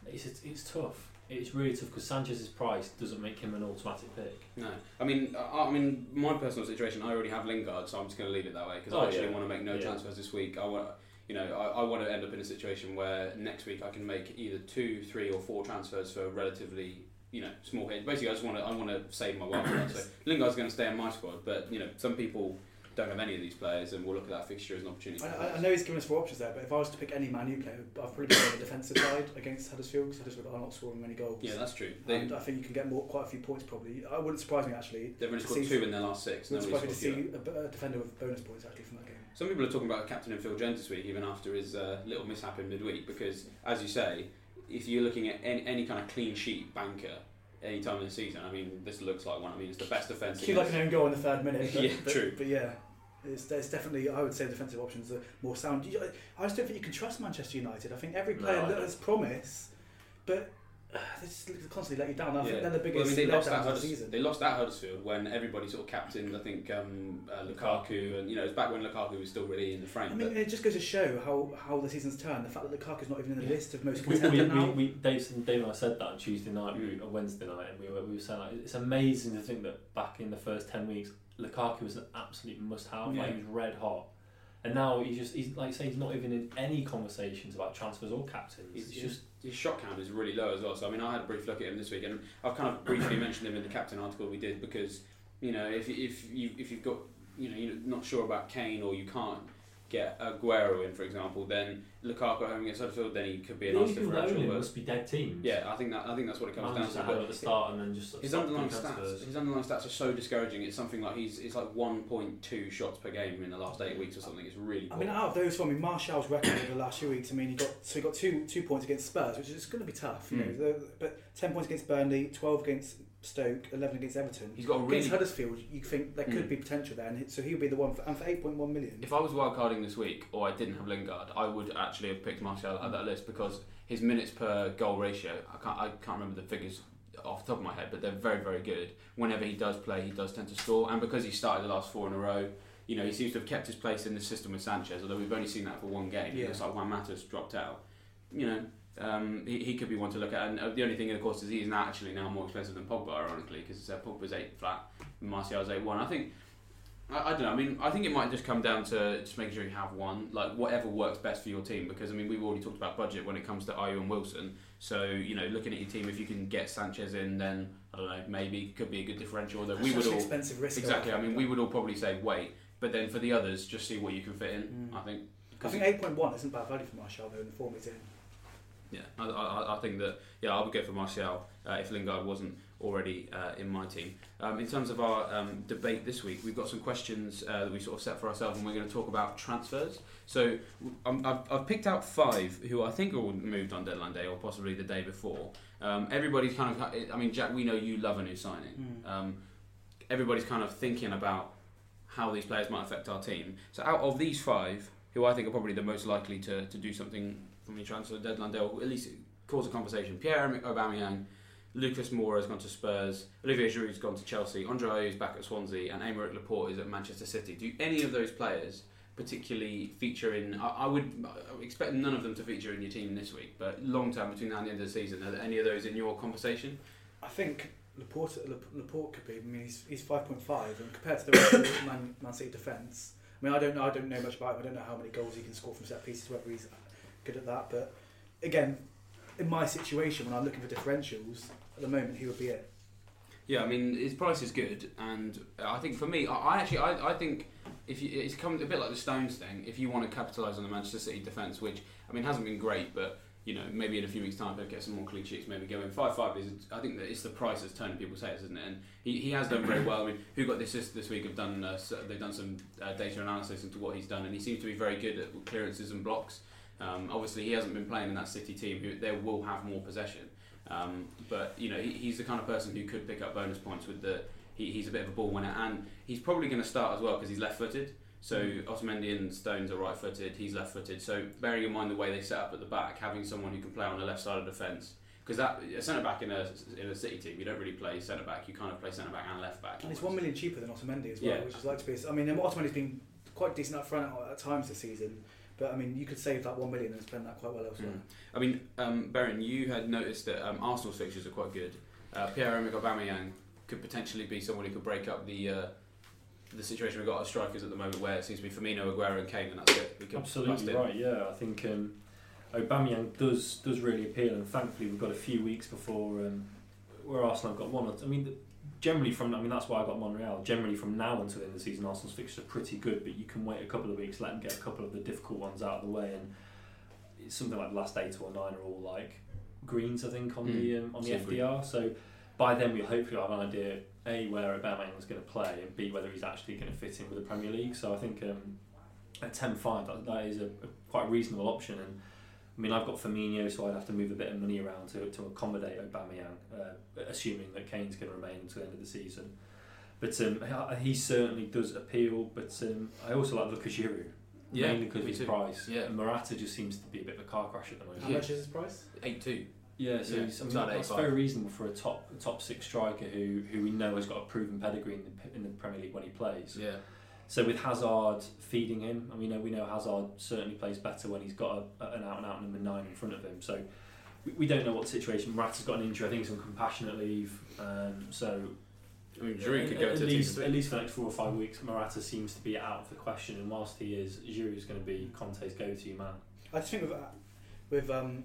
It's it's tough. It's really tough because Sanchez's price doesn't make him an automatic pick. No, I mean, I, I mean, my personal situation, I already have Lingard, so I'm just going to leave it that way because Oh, I actually yeah. want to make no Yeah. transfers this week. I want, you know, I, I want to end up in a situation where next week I can make either two, three, or four transfers for relatively, you know, small hit. Basically, I just want to, I want to save my wildcard. so Lingard's going to stay in my squad, but you know, some people don't have any of these players, and we'll look at that fixture as an opportunity. I, I- know he's given us four options there, but if I was to pick any Man U player, I'd probably go on the defensive side against Huddersfield because Huddersfield are not scoring many goals. yeah, that's true. They, and I think you can get more, quite a few points probably. I wouldn't surprise me actually. they've only scored two in their last six. Wouldn't surprise me to see a, a defender with bonus points actually from that game. Some people are talking about captaining Phil Jones this week, even after his uh, little mishap in midweek, because as you say, if you're looking at any, any kind of clean sheet banker any time in the season, I mean, this looks like one. I mean, it's the best defence. Seems like an own goal in the third minute. But, Yeah, but, true. But yeah, it's, there's definitely I would say defensive options are more sound. You- I just don't think you can trust Manchester United. I think every player I that has promise, but uh, they just constantly let you down. I think they're the Well, I biggest mean, they lost, letdowns at of the season. they lost at Huddersfield when everybody sort of captained, I think, um, uh, Lukaku, and you know, it was back when Lukaku was still really in the frame. I mean, but- it just goes to show how, how the season's turned. The fact that Lukaku's not even in the Yeah. list of most We, we, we, now. we, Dave, and Dave and I said that on Tuesday night, we, Mm. or Wednesday night, and we were, we were saying like, it's amazing to think that back in the first 10 weeks, Lukaku was an absolute must have. Yeah. Like, he was red hot. And now he's just, he's like you say, he's not even in any conversations about transfers or captains. He's It's just just, his shot count is really low as well. So I mean, I had a brief look at him this week, and I've kind of briefly mentioned him in the captain article we did because you know if if you if you've got you know you're not sure about Kane or you can't get Aguero in, for example, then Lukaku at home against Huddersfield, then he could be an the nice only people that own differential. But must be dead teams. yeah, I think that I think that's what it comes down to. that had But at the start and then just his underlying stats, his underlying stats are so discouraging. It's something like he's it's like 1.2 shots per game in the last eight weeks or something. It's really. I mean, out of those for me, mean, Martial's record over the last few weeks. I mean, he got so he got two two points against Spurs, which is going to be tough. You Mm. know, but ten points against Burnley, twelve against Stoke, eleven against Everton. He's got a Against Huddersfield, you think there could Mm. be potential there, and so he'll be the one for, and for eight point one million. If I was wildcarding this week, or I didn't have Lingard, I would actually have picked Martial at that list because his minutes per goal ratio. I can't. I can't remember the figures off the top of my head, but they're very, very good. Whenever he does play, he does tend to score, and because he started the last four in a row, you know, he seems to have kept his place in the system with Sanchez. Although we've only seen that for one game. Yeah. It's like Juan Mata's dropped out. You know. Um, he, he could be one to look at, and uh, the only thing, of course, is he's now actually now more expensive than Pogba, ironically, because uh, Pogba's eight flat, and Martial's eight one. I think I, I don't know. I mean, I think it might just come down to just making sure you have one, like whatever works best for your team. Because I mean, we've already talked about budget when it comes to Ayew and Wilson. So you know, looking at your team, if you can get Sanchez in, then I don't know, maybe could be a good differential. That we would all expensive risk. exactly. I mean, we would all probably say wait, but then for the others, just see what you can fit in. Mm. I think. I think eight point one isn't bad value for Martial though in the form he's in. Yeah, I, I, I think that yeah, I would go for Martial uh, if Lingard wasn't already uh, in my team. Um, in terms of our um, debate this week, we've got some questions uh, that we sort of set for ourselves, and we're going to talk about transfers. So um, I've, I've picked out five who I think all moved on deadline day or possibly the day before. Um, everybody's kind of, I mean, Jack, we know you love a new signing. Mm. Um, everybody's kind of thinking about how these players might affect our team. So out of these five, who I think are probably the most likely to, to do something from the transfer deadline day, or at least cause a conversation. Pierre Aubameyang, Lucas Moura has gone to Spurs, Olivier Giroud's gone to Chelsea, Andre is back at Swansea, and Aymeric Laporte is at Manchester City. Do any of those players particularly feature in? I, I would expect none of them to feature in your team this week, but long term between now and the end of the season, are there any of those in your conversation? I think Laporte, Laporte could be. I mean, he's, he's five point five, and compared to the rest of the Man, Man City defence, I mean, I don't know. I don't know much about him. I don't know how many goals he can score from set pieces, whether he's good at that. But again, in my situation, when I'm looking for differentials, at the moment, he would be it. Yeah, I mean his price is good, and I think for me, I, I actually I, I think if you, it's come a bit like the Stones thing. If you want to capitalise on the Manchester City defence, which I mean hasn't been great, but you know, maybe in a few weeks' time they'll get some more clean sheets, maybe go in five five. Is I think that it's the price that's turning people's heads, isn't it? And he, he has done very well. I mean, who got the assist this week have done uh, they've done some uh, data analysis into what he's done, and he seems to be very good at clearances and blocks. Um, obviously, he hasn't been playing in that City team. Who they will have more possession, um, but you know he, he's the kind of person who could pick up bonus points with the. He, he's a bit of a ball winner, and he's probably going to start as well because he's left-footed. So Otamendi and Stones are right-footed. He's left-footed. So bearing in mind the way they set up at the back, having someone who can play on the left side of the defence, because that a centre back in a in a City team, you don't really play centre back. You kind of play centre back and left back. And it's one million cheaper than Otamendi as well, Yeah. which is like to be. I mean, Otamendi's been quite decent up front at times this season, but I mean, you could save that one million and spend that quite well elsewhere. Mm. I mean, um, Baron, you had noticed that um, Arsenal's fixtures are quite good. Uh, Pierre-Emerick Aubameyang could potentially be someone who could break up the uh, the situation we've got as strikers at the moment, where it seems to be Firmino, Aguero, and Kane, and that's it. We could bust Absolutely in. right. Yeah, I think um, Aubameyang does does really appeal, and thankfully we've got a few weeks before um, where Arsenal have got one. Or I mean, generally from I mean that's why I got Monreal. Generally from now until the end of the season, Arsenal's fixtures are pretty good, but you can wait a couple of weeks, let them get a couple of the difficult ones out of the way, and it's something like the last eight or nine are all like greens, I think, on the um, on the Seem green. FDR. So by then we hopefully have an idea a where Aubameyang is going to play, and b whether he's actually going to fit in with the Premier League. So I think. Um, at 10.5 that, that is a, a quite reasonable option and I mean I've got Firmino so I'd have to move a bit of money around to, to accommodate Aubameyang uh, assuming that Kane's going to remain until the end of the season but um, he certainly does appeal but um, I also like Lucas Giroud Yeah, mainly because of his too. price Yeah. and Morata just seems to be a bit of a car crash at the moment How Yeah. much is his price? Eight two. yeah, so Yeah, he's, I mean, it's that's very reasonable for a top top six striker who who we know has got a proven pedigree in the, in the Premier League when he plays Yeah. So with Hazard feeding him, and we know we know Hazard certainly plays better when he's got a, an out and out number nine in front of him. So we, we don't know what the situation. Morata's got an injury. I think he's on compassionate leave. Um, so I mean, Giroud could at, go at to least team at least for the next four or five weeks. Morata seems to be out of the question, and whilst he is, Giroud is going to be Conte's go-to man. I just think with with um,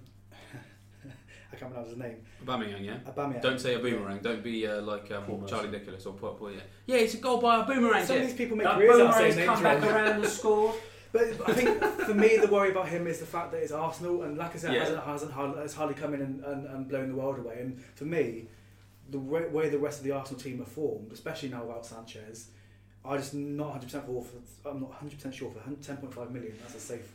I can't remember his name. Aubameyang, yeah. Aubameyang. Don't say a boomerang. Don't be uh, like um, Paul Charlie Nicholas or Paul. Paul yeah. yeah, it's a goal by a boomerang. Some of these people make careers out of saying names wrong. and scored. But I think for me, the worry about him is the fact that it's Arsenal and Lacazette Yeah. hasn't, hasn't hardly, has hardly come in and, and, and blown the world away. And for me, the way, way the rest of the Arsenal team are formed, especially now without Sanchez, I just not 100% for. for I'm not 100% sure for 10.5 million. That's a safe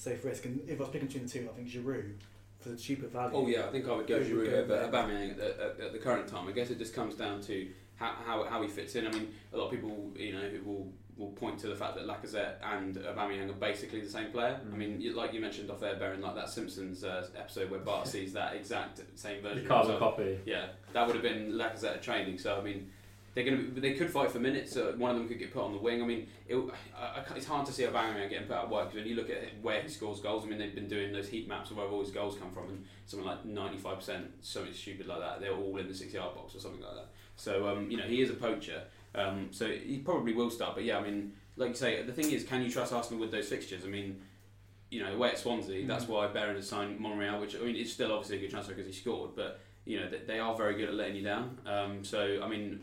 safe risk. And if I was picking between the two, I think Giroud for the cheaper value. Oh yeah, I think I would go Giroud over? Aubameyang at, the- at, at the current time. I guess it just comes down to how, how, how he fits in. I mean, a lot of people, you know, will will point to the fact that Lacazette and Aubameyang are basically the same player. I Mm. mean, like you mentioned off air, Baron, like that Simpsons uh, episode where Bart sees that exact same version. of carbon copy. Yeah, that would have been Lacazette training. So I mean, they're going to be, they could fight for minutes. One of them could get put on the wing. I mean, it, I, I, it's hard to see a Aubameyang getting put out of work because when you look at where he scores goals, I mean they've been doing those heat maps of where all his goals come from, and something like ninety five percent, something stupid like that. They're all in the six yard box or something like that. So um, you know he is a poacher. Um, so he probably will start. But yeah, I mean, like you say, the thing is, can you trust Arsenal with those fixtures? I mean. You know, away at Swansea, that's why Baron has signed Monreal, which I mean, it's still obviously a good transfer because he scored, but you know they, they are very good at letting you down. Um, so I mean,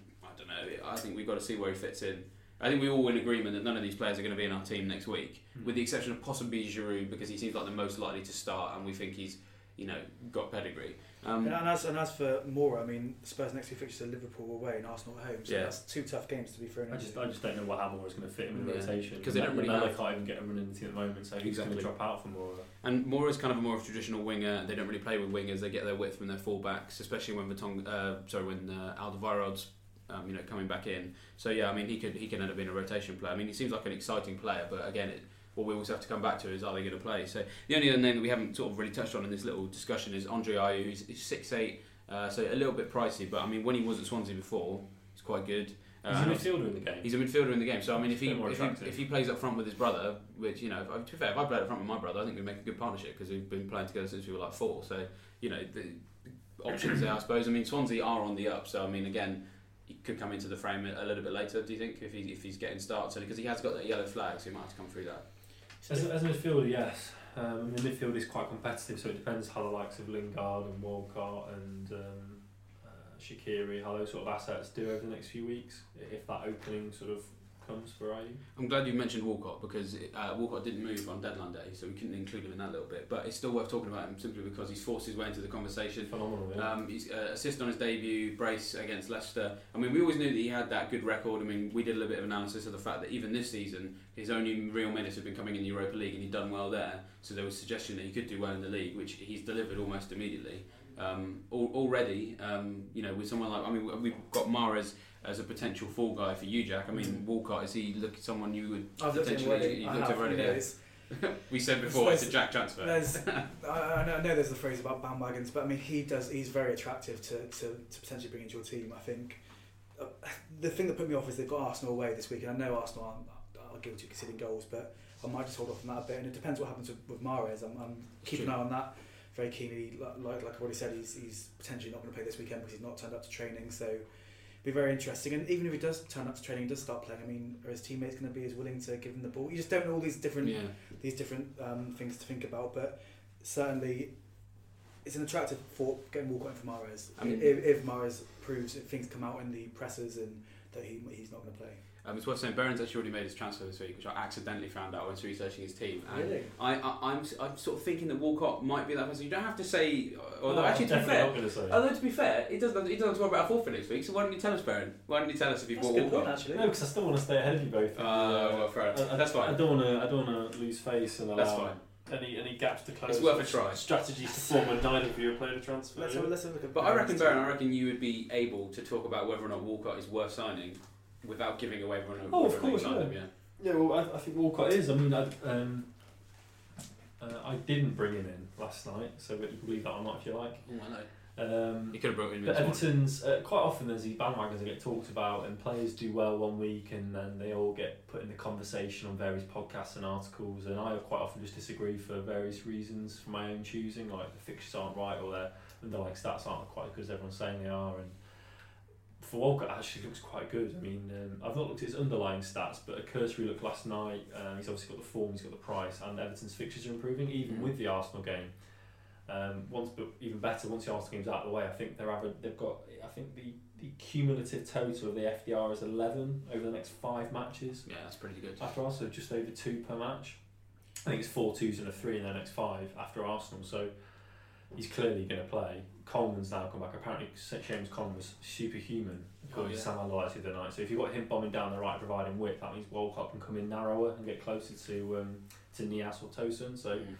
don't know. I think we've got to see where he fits in. I think we're all in agreement that none of these players are going to be in our team next week, with the exception of possibly Giroud because he seems like the most likely to start, and we think he's you know got pedigree. Um, And, and as and as for Moura, I mean, Spurs next two fixtures are Liverpool away and Arsenal at home, so Yeah. that's two tough games to be thrown I into. just, I just don't know what Hammer is going to fit in with Yeah. rotation 'Cause they don't really have- can't even get a run in the team at the moment, so he's going to drop out for Moura. And Moura's kind of a more of a traditional winger. They don't really play with wingers. They get their width from their fullbacks, especially when Vertong, uh, sorry, when uh, Alderweireld's, um, you know, coming back in. So yeah, I mean, he could he can end up being a rotation player. I mean, he seems like an exciting player, but again, it, what we always have to come back to is are they going to play? So the only other name that we haven't sort of really touched on in this little discussion is Andre Ayew, who's he's six eight, uh, so a little bit pricey. But I mean, when he was at Swansea before, he's quite good. He's a midfielder in the game. He's a midfielder in the game, so I mean, if he, if he if he plays up front with his brother, which you know, if, to be fair, if I played up front with my brother, I think we'd make a good partnership because we've been playing together since we were like four. So you know, the options there, I suppose. I mean, Swansea are on the up, so I mean, again, he could come into the frame a, little bit later. Do you think if he if he's getting starts because he has got that yellow flag, so he might have to come through that. As a, as a midfielder, yes. Um, the midfield is quite competitive, so it depends how the likes of Lingard and Walcott and um, uh, Shaqiri, how those sort of assets do over the next few weeks. If that opening sort of comes. I'm glad you mentioned Walcott because uh, Walcott didn't move on deadline day, so we couldn't include him in that little bit. But it's still worth talking about him simply because he's forced his way into the conversation. Phenomenal, yeah. Um, he's uh, assist on his debut, brace against Leicester. I mean, we always knew that he had that good record. I mean, we did a little bit of analysis of the fact that even this season, his only real minutes have been coming in the Europa League, and he'd done well there. So there was suggestion that he could do well in the league, which he's delivered almost immediately. Um, al- already, um, you know, with someone like I mean, we've got Mahrez as a potential fall guy for you, Jack. I mean, Walcott is he look someone you would I've looked already. Potentially, you I looked have, already, yeah. we said before it's a Jack transfer. There's, I, I know I know there's the phrase about bandwagons, but I mean he does. He's very attractive to, to, to potentially bring into your team. I think uh, the thing that put me off is they've got Arsenal away this week, and I know Arsenal aren't, are guilty of conceding goals, but I might just hold off on that a bit. And it depends what happens with, with Mahrez. I'm, I'm keeping an eye on that very keenly. Like, like I've already said, he's, he's potentially not going to play this weekend because he's not turned up to training. So. Be very interesting, and even if he does turn up to training, does start playing. I mean, are his teammates going to be as willing to give him the ball? You just don't know all these different yeah. these different um, things to think about, but certainly it's an attractive thought getting Walcott in for Mahrez. I mean- if, if Mahrez proves if things come out in the presses and that he, he's not going to play. Um, it's worth saying Burns actually already made his transfer this week, which I accidentally found out when researching his team. And Really? I, I, I'm, I'm sort of thinking that Walcott might be that person. You don't have to say, although No, actually to be fair, not going to say. although to be fair, it doesn't, it doesn't talk about a forfeit next week. So why don't you tell us, Baron? Why don't you tell us if you That's a bought good point, actually. No, because I still want to stay ahead of you both. Uh, well, fair enough. I, I, That's fine. I don't want to. I don't want to lose face and allow That's fine. any any gaps to close. It's worth a try. Strategies to form when neither of you have played a transfer. Let's have, let's have a look at But I reckon, Baron's Baron. I reckon you would be able to talk about whether or not Walcott is worth signing without giving away or not, Oh, of whether or not course, yeah. him, yeah. Yeah, well, I, I think Walcott is. I mean, I, um, uh, I didn't bring him in last night, so you can believe that or not if you like. Oh, I know. Um, You could have brought him in But. Everton's uh, quite often there's these bandwagons that get talked about, and players do well one week, and then they all get put in the conversation on various podcasts and articles. And I quite often just disagree for various reasons, for my own choosing, like the fixtures aren't right or their underlying stats aren't quite as good as everyone's saying they are. And for Walcott, it actually looks quite good. I mean, um, I've not looked at his underlying stats, but a cursory look last night. Um, he's obviously got the form, he's got the price, and Everton's fixtures are improving, even Mhm. with the Arsenal game. Um, once, but even better, once the Arsenal game's out of the way, I think they're aver- they've got. I think the, the cumulative total of the FDR is eleven over the next five matches. Yeah, that's pretty good. After Arsenal, just over two per match. I think it's four twos and a three in their next five after Arsenal. So he's clearly going to play. Coleman's now come back. Apparently, Seamus Coleman was superhuman. Oh, According to yeah. Sam Allardyce the other night. So if you've got him bombing down the right, providing width, that means Walcott can come in narrower and get closer to um, to Niasse or Tosun. So Mm.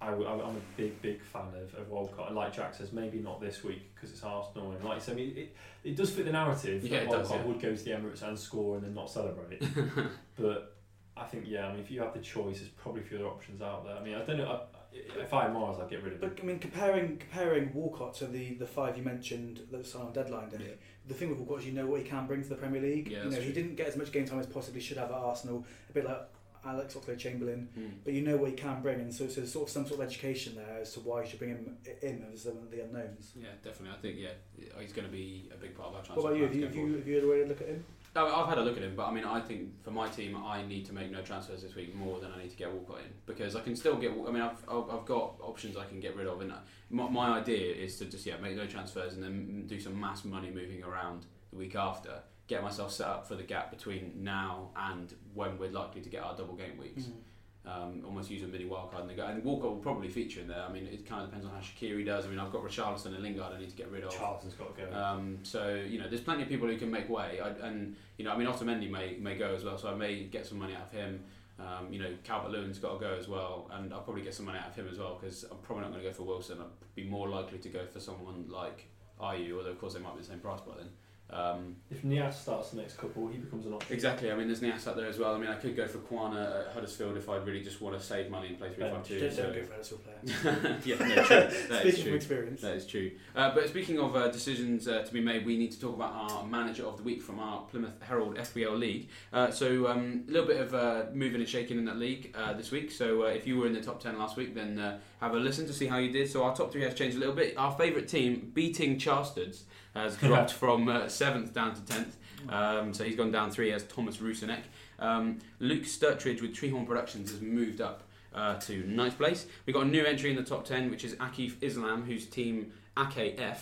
I, w- I'm a big, big fan of, of Walcott. And like Jack says, maybe not this week because it's Arsenal. And like I said, I mean, it, it does fit the narrative Yeah, that Walcott does, yeah. would go to the Emirates and score and then not celebrate. but I think, yeah, I mean, if you have the choice, there's probably a few other options out there. I mean, I don't know. If I Mars, I'd get rid of him. But I mean, comparing comparing Walcott to the, the five you mentioned that signed on deadline day. Yeah. The thing with Walcott is you know what he can bring to the Premier League. Yeah, you know, he didn't get as much game time as possibly should have at Arsenal. A bit like Alex Oxlade-Chamberlain. Mm. But you know what he can bring, and so, so there's sort of some sort of education there as to why you should bring him in as one of the unknowns. Yeah, definitely. I think yeah, he's going to be a big part of our transfer. What about you? Have you, have you, have you had a way to look at him? I've had a look at him, but I mean, I think for my team, I need to make no transfers this week more than I need to get Walcott in because I can still get. I mean, I've I've got options I can get rid of, and my, my idea is to just yeah make no transfers and then do some mass money moving around the week after, get myself set up for the gap between now and when we're likely to get our double game weeks. Mm-hmm. Um, almost use a mini wildcard and they go. And Walcott will probably feature in there. I mean, it kind of depends on how Shaqiri does. I mean, I've got Richarlison and Lingard I need to get rid of. Charlton's got to go. Um, so you know, there's plenty of people who can make way, I, and you know, I mean, Otamendi may may go as well, so I may get some money out of him. Um, you know, Calvert Lewin's got to go as well, and I'll probably get some money out of him as well because I'm probably not going to go for Wilson. I'd be more likely to go for someone like Ayew, although of course they might be the same price by then. Um, if Niasse starts the next couple, he becomes an option. exactly. I mean, there's Niasse out there as well. I mean, I could go for Quaner at Huddersfield if I really just want to save money and play three five two. Don't, so- don't go for Huddersfield players. yeah, no, true. That is Speaking true. from experience. That is true. Uh, but speaking of uh, decisions uh, to be made, we need to talk about our manager of the week from our Plymouth Herald FPL league. Uh, so um, a little bit of uh, moving and shaking in that league uh, this week. So uh, if you were in the top ten last week, then uh, have a listen to see how you did. So our top three has changed a little bit. Our favourite team, beating Charsteds, has dropped from uh, seventh down to tenth. Um, so he's gone down three as Thomas Rusinek. Um, Luke Sturridge with Treehorn Productions has moved up uh, to ninth place. We've got a new entry in the top 10, which is Akif Islam, whose team AKF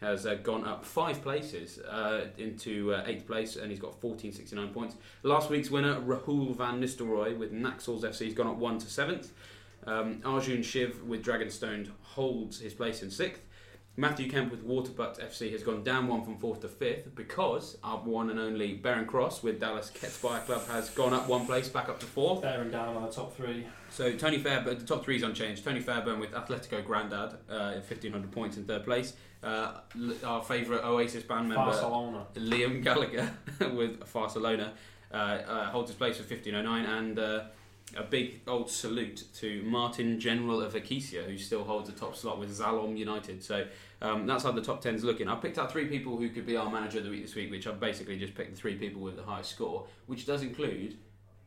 has uh, gone up five places uh, into uh, eighth place, and he's got 1469 points. Last week's winner, Rahul van Nistelrooy with Naxals FC, has gone up one to seventh. Um, Arjun Shiv with Dragonstone holds his place in sixth. Matthew Kemp with Waterbutt FC has gone down one from fourth to fifth because our one and only Baron Cross with Dallas Ketspire Club has gone up one place back up to fourth. Bearing down on the top three. So Tony Fairburn, the top three is unchanged. Tony Fairburn with Atletico Grandad, uh, 1500 points in third place. Uh, our favourite Oasis band member Barcelona. Liam Gallagher with Barcelona uh, uh, holds his place with 1509 and uh, a big old salute to Martin General of Akisia who still holds the top slot with Zalom United. So um, that's how the top 10's looking. I've picked out three people who could be our manager of the week this week, which I've basically just picked the three people with the highest score, which does include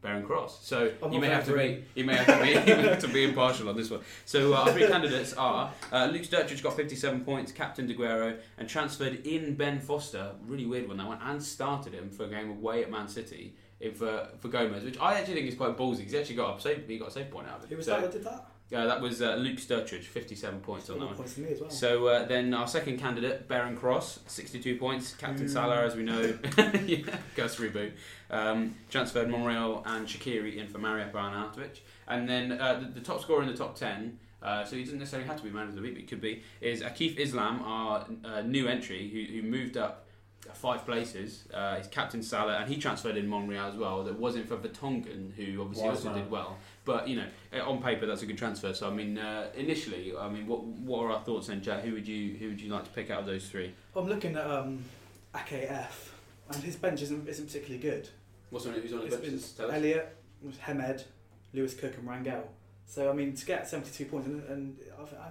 Baron Cross. So I'm you may have to be you may have to be, you may have to be impartial on this one. So uh, our three candidates are uh, Luke Sturridge got 57 points, Captain De Guerrero, and transferred in Ben Foster. Really weird one that one, and started him for a game away at Man City. If, uh, for Gomez, which I actually think is quite ballsy. 'cause He actually got a save. He got a save point out of it. Who was So, that that did that? Yeah, that was uh, Luke Sturridge, 57 points on that one. points than me as well. So uh, then our second candidate, Baron Cross, 62 points. Captain Mm. Salah, as we know, yeah, Gus reboot. Um, transferred Monreal and Shaqiri in for Mario Arnautovic. And then uh, the, the top scorer in the top 10, uh, so he doesn't necessarily have to be manager of the week, but he could be, is Akif Islam, our uh, new entry, who, who moved up five places. Uh, he's Captain Salah, and he transferred in Monreal as well. That wasn't for Vertonghen, who obviously Wise also man. did well. But you know, uh, on paper, that's a good transfer. So I mean, uh, initially, I mean, what what are our thoughts then, Jack? Who would you who would you like to pick out of those three? I'm looking at um, AKF, and his bench isn't, isn't particularly good. What's on it? Who's on It's been Elliot, Hemed, Lewis Cook, and Rangel. So I mean, to get 72 points, and, and I, I,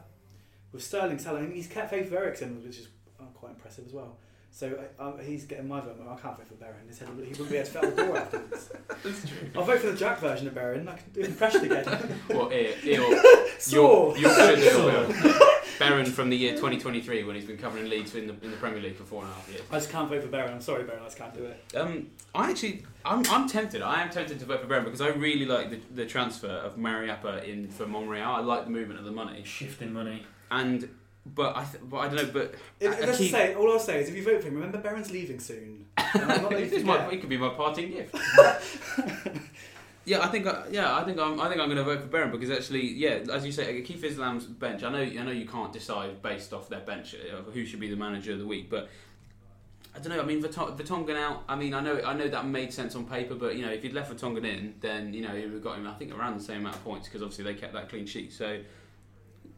with Sterling, Salah, and he's kept faith with Eriksen, which is uh, quite impressive as well. So uh, um, he's getting my vote. I can't vote for Baron. His head, he wouldn't be able to fit out the door afterwards. That's true. I'll vote for the Jack version of Baron. I can do impression again. Well, ear, ear, Sore. York- Yorkshire Deal Baron from the year 2023 when he's been covering Leeds in the in the Premier League for four and a half years. I just can't vote for Baron. I'm sorry, Baron. I just can't do it. Um, I actually, I'm, I'm tempted. I am tempted to vote for Baron because I really like the, the transfer of Mariappa in for Monreal. I like the movement of the money, Shifting money. and but I, th- but I don't know. But If, I- let's keep- say, all I'll say is, if you vote for him, remember Baron's leaving soon. And I'm not letting you It's my- it could be my parting gift. yeah, I think. I, yeah, I think I'm. I think I'm going to vote for Baron because actually, yeah, as you say, Keith Islam's bench. I know. I know you can't decide based off their bench uh, who should be the manager of the week, but. I don't know. I mean, Vertong- Vertonghen out. I mean, I know. I know that made sense on paper, but you know, if you'd left Vertonghen in, then you know, you would have got him. I think around the same amount of points because obviously they kept that clean sheet. So,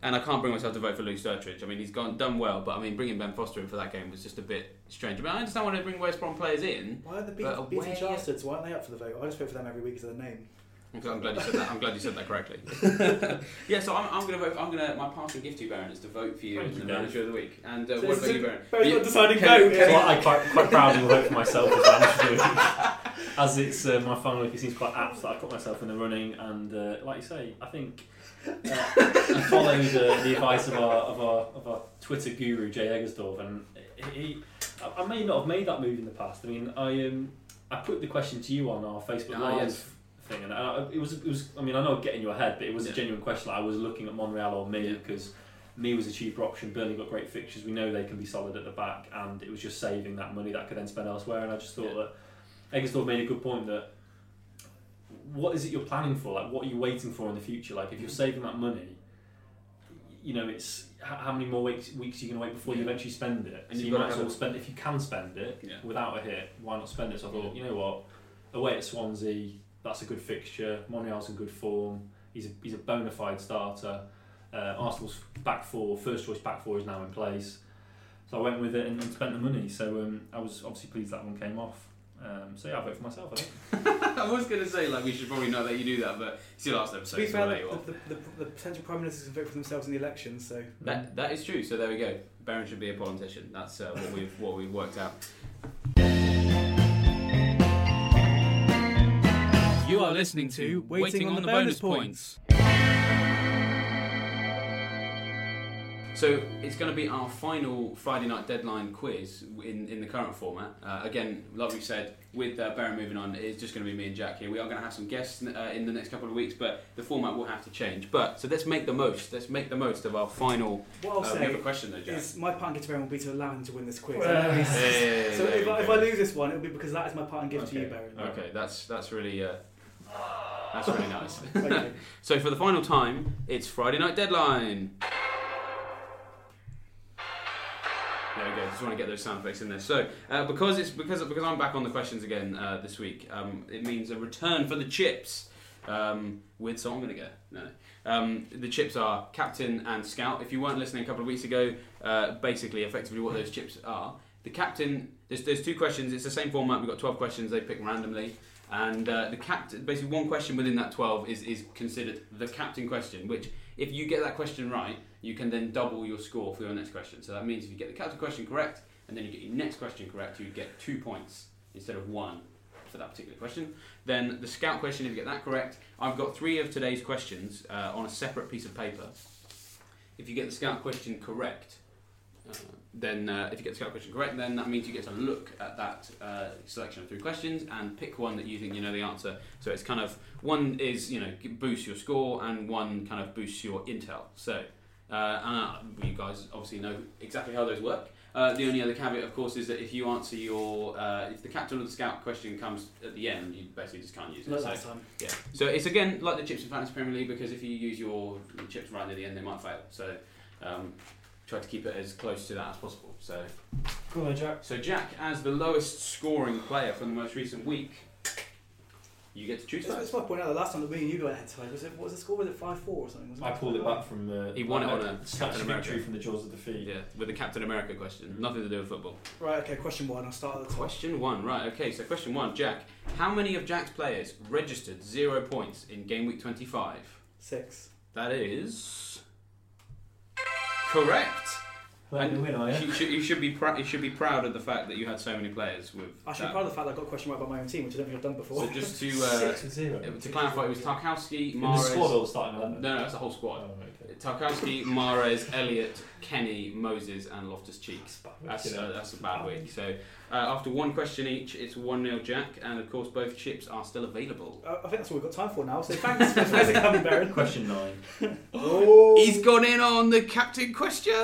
and I can't bring myself to vote for Luke Sturridge. I mean, he's gone done well, but I mean, bringing Ben Foster in for that game was just a bit strange. I mean, I understand why they bring West Brom players in, Why are the beating, beating bastards? Why aren't they up for the vote? I just vote for them every week because of their name. Okay, I'm glad you said that. I'm glad you said that correctly. yeah, so I'm, I'm going to vote. I'm going to my parting gift to you, Baron, is to vote for you Thank as you, the manager of the week. And uh, So what about you, Baron? Baron's not deciding can- vote. can- So I quite, quite proudly will vote for myself as manager of the week. As it's uh, my final week, it seems quite apt that I put myself in the running, and uh, like you say, I think uh, I followed uh, the advice of our, of our of our Twitter guru Jay Eggersdorf, and he, I, I may not have made that move in the past. I mean, I um, I put the question to you on our Facebook Ah, Live yes. thing, and I, it was it was. I mean, I know I'm getting your head, but it was Yeah. a genuine question. Like, I was looking at Monreal or me Yeah. because. Mee was a cheaper option. Burnley got great fixtures. We know they can be solid at the back, and it was just saving that money that I could then spend elsewhere. And I just thought Yeah. that Eggersdorf made a good point that what is it you're planning for? Like, what are you waiting for in the future? Like, if you're saving that money, you know, it's how many more weeks weeks are you going to wait before you eventually spend it? And so you might as well spend if you can spend it Yeah. without a hit. Why not spend it? So I thought, you know what, away at Swansea, that's a good fixture. Monreal's in good form. He's a he's a bona fide starter. Uh, Arsenal's back four, first choice back four is now in place. So I went with it and, and spent the money. So um, I was obviously pleased that one came off. Um, so yeah, I vote for myself. I think. I was going to say like we should probably not let you do that, but it's your last To episode. be so fair, we'll let you the, off. the, the, the potential prime ministers can vote for themselves in the election, so That that is true. So there we go. Baron should be a politician. That's uh, what we've what we've worked out. You are listening to Waiting on the Bonus Points. So it's going to be our final Friday night deadline quiz in, in the current format. Uh, again, like we said, with uh, Baron moving on, it's just going to be me and Jack here. We are going to have some guests uh, in the next couple of weeks, but the format will have to change. But so let's make the most. Let's make the most of our final. What I'll Uh, we say have a question though, Jack. is my parting gift to Baron will be to allow him to win this quiz. Well, Hey, so there if you I, if. I lose this one, it'll be because that is my part parting gift to you, Okay. Baron. Okay, that's that's really uh, that's really nice. So for the final time, it's Friday night deadline. There we go. Just want to get those sound effects in there. So uh, because it's because because I'm back on the questions again uh, this week, um, it means a return for the chips. Um, with so I'm going to go. No, no. Um, the chips are captain and scout. If you weren't listening a couple of weeks ago, uh, basically, effectively, what those chips are. The captain. There's, there's two questions. It's the same format. We've got 12 questions. They pick randomly. And uh, the captain, basically, one question within that 12 is, is considered the captain question, which, if you get that question right, you can then double your score for your next question. So that means if you get the captain question correct, and then you get your next question correct, you get two points instead of one for that particular question. Then the scout question, if you get that correct, I've got three of today's questions uh, on a separate piece of paper. If you get the scout question correct, uh, then uh, if you get the scout question correct, then that means you get to look at that uh, selection of three questions and pick one that you think you know the answer. So it's kind of one is you know boosts your score and one kind of boosts your intel. So uh, and uh, you guys obviously know exactly how those work. Uh, the only other caveat, of course, is that if you answer your uh, if the captain or the scout question comes at the end, you basically just can't use it. Like So- last time. yeah. So it's again like the chips in Fantasy Premier League because if you use your chips right near the end, they might fail. So um, try to keep it as close to that as possible. So Go on, Jack. so Jack, as the lowest scoring player from the most recent week, you get to choose It's, first. it's worth pointing out the last time that me and you got head to head was it what was the score? Was it five four or something? Wasn't I pulled it back from. Uh, He won it on a snatched Captain victory America. from the jaws of defeat. Yeah, with the Captain America question, nothing to do with football. Right. Okay. Question one. I'll start at the top. Question one, right? Okay, so question one, Jack. How many of Jack's players registered zero points in game week twenty-five? Six. That is correct. Playing the win, are you? You should, you should be prou- you should be proud of the fact that you had so many players with. I should be proud of the fact that I got a question right about my own team, which I don't think I've done before. So just to uh, Six with zero. to clarify, it was Tarkowski, In the squad or starting eleven? No, no, that's the whole Oh, squad. okay. Tarkowski, Mahrez, Elliott, Kenny, Moses, and Loftus Cheeks. That's Wicked, uh, that's a bad week. So uh, after one question each, it's one 0 Jack, and of course both chips are still available. I, I think that's all we've got time for now. So thanks for for coming, Baron. Question nine. Oh. He's gone in on the captain question. You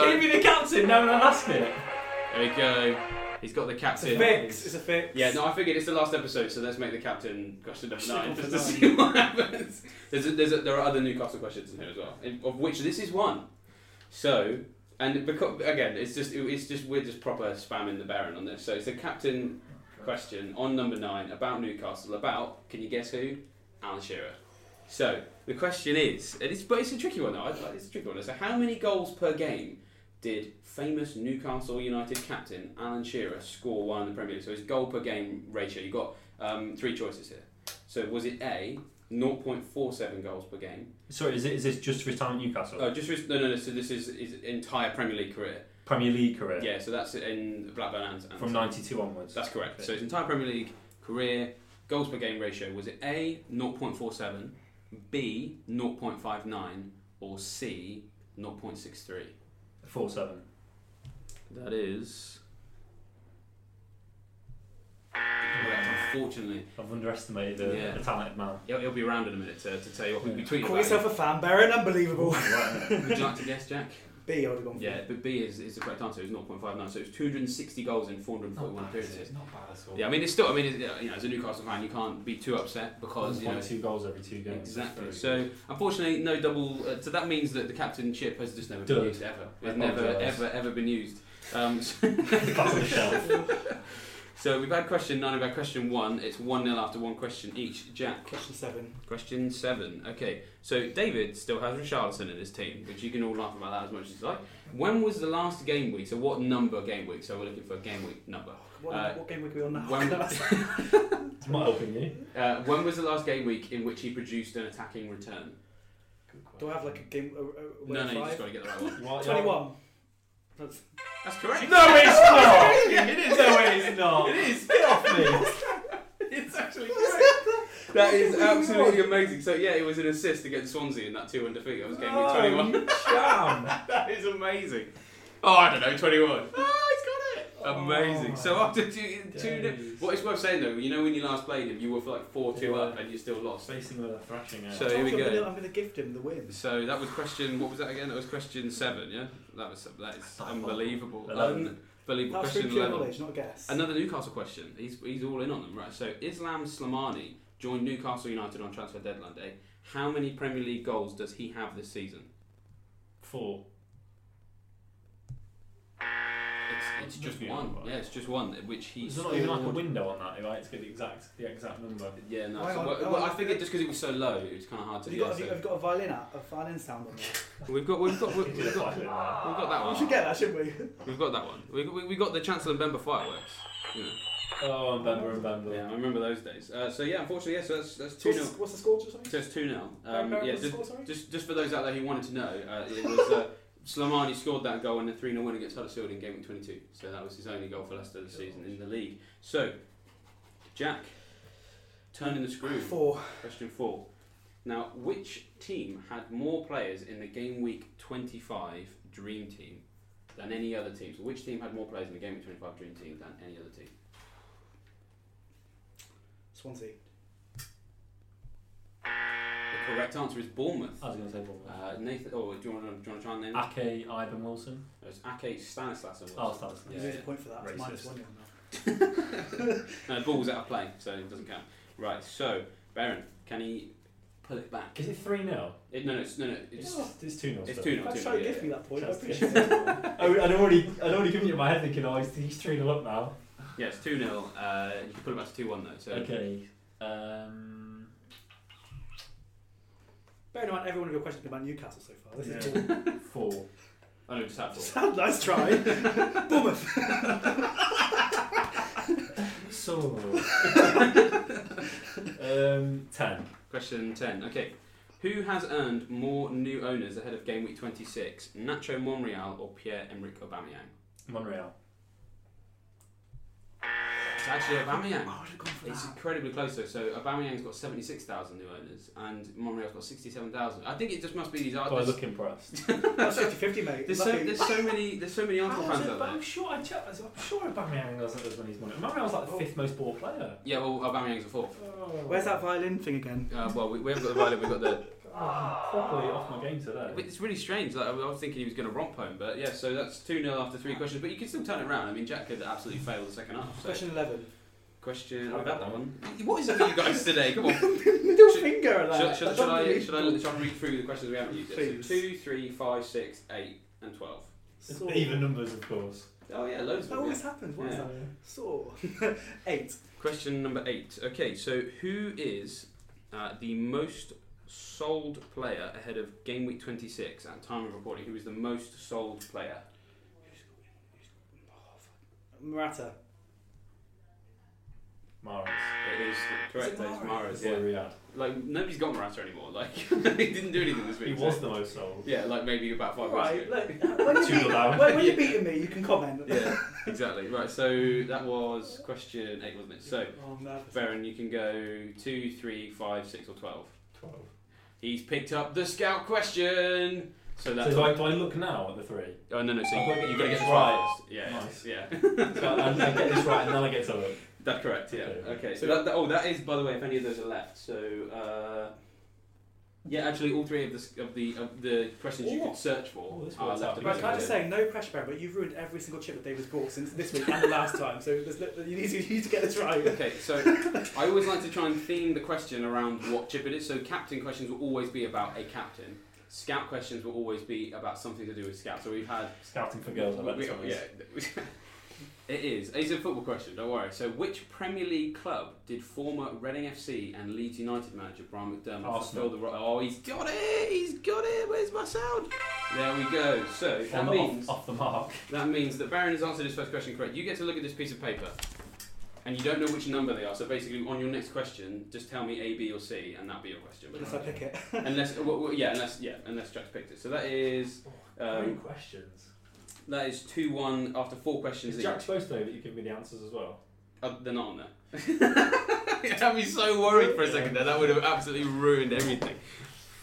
Uh, gave me the captain. No one asked it. there you go. He's got the captain. It's a fix. It's a fix. Yeah, no, I figured it's the last episode, so let's make the captain question number nine just to see what happens. There's a, there's a, there are other Newcastle questions in here as well, of which this is one. So, and because again, it's just it's just we're just proper spamming the Baron on this. So it's a captain question on number nine about Newcastle. About can you guess who? Alan Shearer. So the question is, and it's but it's a tricky one though. It's a tricky one. So how many goals per game did famous Newcastle United captain Alan Shearer score one in the Premier League? So his goal per game ratio. You got um, three choices here. So was it A 0.47 goals per game? Sorry, is, it, is this just for his time at Newcastle? Oh, just no, no, no. So this is his entire Premier League career. Premier League career? Yeah, so that's in Blackburn and, and From 92 onwards? That's correct. So his entire Premier League career goals per game ratio was it A 0.47, B 0.59, or C 0.63? 4 7. That is. Correct, unfortunately. I've underestimated the, Yeah. the talented man. He'll, he'll be around in a minute to, to tell you what we'll be tweeting Call about. yourself a fan, Baron. Unbelievable. him. Would you like to guess, Jack? B. I would have gone for. Yeah, but B is, is the correct answer. It's 0.59. So it's 260 goals in 441 appearances. not bad at all. Yeah, I mean, it's still. I mean, it's, you know, as a Newcastle fan, you can't be too upset because you know 1.2 goals every two games. Exactly. So unfortunately, no double. Uh, so that means that the captain chip has just never Dud. been used ever. It's never, ever, ever been used. Um, so, good. Back on the shelf. so we've had question nine. We've had question one. It's one 0 after one question each. Jack, Question seven. question seven. Okay. So David still has Richarlison in his team, which you can all laugh about that as much as you like. When was the last game week? So what number game week? So we're looking for a game week number. What, Uh, what game week are we on now? when- It's not helping you. Uh, when was the last game week in which he produced an attacking return? Do I have like a game? Uh, uh, No, no, you just got to get the right one. Twenty-one. That's That's correct. No, it's not! it is. No, it's not! It is. Get off me! It's actually correct. That is absolutely amazing. So yeah, it was an assist against Swansea in that two-one defeat. I was game week Oh, twenty-one. you Jam. that is amazing. Oh, I don't know, twenty-one. Oh, he's got it. Amazing. Oh, so after two, two, days. what it's worth saying though, you know when you last played him, you were for like four-two Yeah. up and you still lost. Facing with a thrashing out. So- here we go. I'm going to gift him the win. So that was question. What was that again? That was question seven. Yeah, that was that is unbelievable. Eleven. Um, unbelievable. That's through Question pure eleven. knowledge, not a guess. Another Newcastle question. He's, he's all in on them, right? So Islam Slimani joined Newcastle United on transfer deadline day. How many Premier League goals does he have this season? Four. It's, it's just one. one. Yeah, it's just one, which he Is there not even like a scored- window on that, right? To get the exact the exact number. Yeah, no. Hang So, on, well, hang well, on. I think it just because it was so low, it was kind of hard to Have you got, have you, have you got a violin out, a violin sound on there? We've got, we've got, we've, He we've got, five there. we've got that We one. should get that, shouldn't we? We've got that one. We we, we got the Chancellor and Bemba fireworks. You know. Oh, and Bemba and Bemba. Yeah, I remember those days. Uh, so yeah, unfortunately, yeah. So that's that's two What's, 0 the- what's the score, sorry? So it's two 0 Barry, um, Yeah, the just, score, sorry? just just for those out there who wanted to know, uh, it was uh, Slimani scored that goal in the three 0 win against Huddersfield in game week twenty two. So that was his only goal for Leicester this season in the league. So, Jack, turning the screw. Four. Question four. Now, which team had more players in the game week 25 dream team than any other team? So, which team had more players in the game week 25 dream team than any other team? Swansea. The correct answer is Bournemouth. I was going to say Bournemouth. Uh, Nathan, oh, do you want to, do you want to try and name? Ake Ivan Wilson. it? It's Ake Stanislas. Oh, Stanislas. You Yeah, lose yeah. a point for that. It's Racist. minus one nil now. No, ball's out of play, so it doesn't count. Right, so Baron, can he pull it back? Is it 3 0? It, no, no, it's, no, no, it's, It's 2 0. it's two 0 Thanks for trying to give me that point. I Just- appreciate it. I'd already, I'd already given you my head thinking, oh, he's, he's 3 0 up now. Yeah, it's two 0 uh, You can pull it back to two one though. So Okay. Um, Bear in mind, every one of your questions has been about Newcastle so far. This is Yeah. all. 4. I know just had four. Sound nice try. Bournemouth. So. um, 10. Question 10. Okay. Who has earned more new owners ahead of game week 26? Nacho Monreal or Pierre-Emerick Aubameyang? Monreal. It's actually Aubameyang. I would have gone for It's that. incredibly close though. So Aubameyang's got 76,000 new owners and Monreal's got 67,000. I think it just must be these Do I artists. look impressed? That's 50-50, mate. There's so, Lucky. there's so many there's so many Arsenal fans out but I'm there. sure I checked. I'm sure Aubameyang wasn't as many as Monreal. Monreal's like the fifth most bought player. Yeah, well Aubameyang's a fourth. Where's that violin thing again? Uh, well, we, we haven't got the violin, we've got the. I'm properly off my game today. But It's really strange. Like, I was thinking he was going to romp home, but yeah. So that's two 0 after three questions. But you can still turn it around. I mean, Jack could absolutely fail the second half. So. Question 11. Question. I got that one. What is it with you guys today? Come on. Middle Should- finger at that. Should, should, That's should, I, should, I, should I read through the questions we haven't used yet? Please. So two, three, five, six, eight, and twelve. Saw. Even numbers, of course. Oh yeah, loads of That them. always yeah. happens. What is Yeah. that? Saw. Eight. Question number eight. Okay, so who is uh, the most sold player ahead of game week 26 at time of recording? Who is the most sold player? Morata. Mahrez. It is correct. Is it It's Mahrez? Mahrez. Yeah, Yeah. Riyad. Like nobody's got Morata anymore. Like he didn't do anything this week. He so- was the most sold. Yeah, like maybe about five Right, weeks ago. look, uh, when, you Two beat, nil down. when, when Yeah. you're beating me, you can comment. Yeah, exactly. Right. So that was question eight, wasn't it? So Oh, Baron, you can go two, three, five, six, or twelve. 12. He's picked up the scout question. So So that's. do I, do I look now at the three? oh no no! So I've you, got to get got to get this this right. right. Yeah. Nice. Yeah. So I, I get this right and then I get to look. That's correct. Yeah. Okay. Okay. So that, that- oh, that is by the way, if any of those are left. So. Uh, yeah, actually, all three of the of the of the questions you could search for Oh, this are works left. out. to Right, can I just selected. say, no pressure, Baron, but you've ruined every single chip that David's bought since this week and the last time. So there's, li- you, need to, you need to get this right. Okay, so I always like to try and theme the question around what chip it is. So captain questions will always be about a captain. Scout questions will always be about something to do with scout. So we've had Scouting for girls, I bet we- this one yeah, is. it is. It's a football question. Don't worry. So which Premier League club did former Reading FC and Leeds United manager Brian McDermott Arsenal. fulfill the role? Oh, he's got it! He's got it. Where's my sound? There we go. So that On means off, off the mark. that means that Baron has answered his first question correct. You get to look at this piece of paper, and you don't know which number they are. So basically, on your next question, just tell me A, B, or C, and that'll be your question. Unless I pick it. unless, well, well, yeah, unless yeah, unless Jack's picked it. So that is Great um, questions. That is two one after four questions. Is each. Jack supposed to know that you give me the answers as well? Uh, they're not on there. I'd be so worried for a second there. That would have absolutely ruined everything.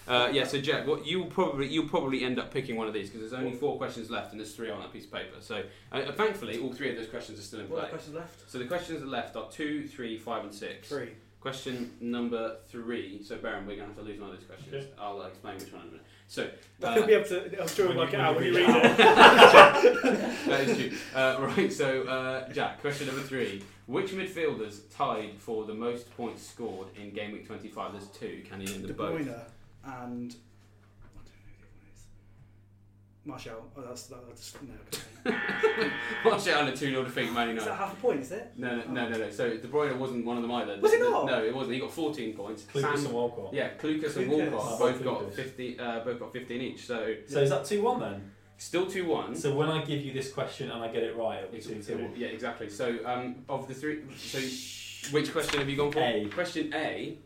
Uh, yeah, so Jack, what you'll probably you'll probably end up picking one of these because there's only four questions left and there's three on that piece of paper. So uh, thankfully, all three of those questions are still in What are play. the questions left? So the questions that are left are two, three, five, and six. Three. Question number three. So Baron, we're going to have to lose one of those questions. Okay. I'll uh, explain which one in a minute. So I'll uh, be able to. I'm sure When we'll work it out when when you you read read it. that is true. Uh, right, so uh, Jack, question number three. Which midfielders tied for the most points scored in game week 25? There's two. Can you name De them both? Bruyne and I don't know who the other one is. Martial. Oh, that's that, that's no. okay. Martial and a 2 0 defeat, Man Is that half a point? Is it? No, no, no, no, no. So De Bruyne wasn't one of them either. Was he The- not? No, it wasn't. He got 14 points. Lucas Sam- and Walcott. yeah, Clucas and Clucas. Walcott Oh, both got 50. Uh, both got 15 each. So So is that two one then? still 2 1. So when I give you this question and I get it right, it'll be It's- two it two. yeah, exactly. So um, of the three, so which question have you gone for? A. Question A.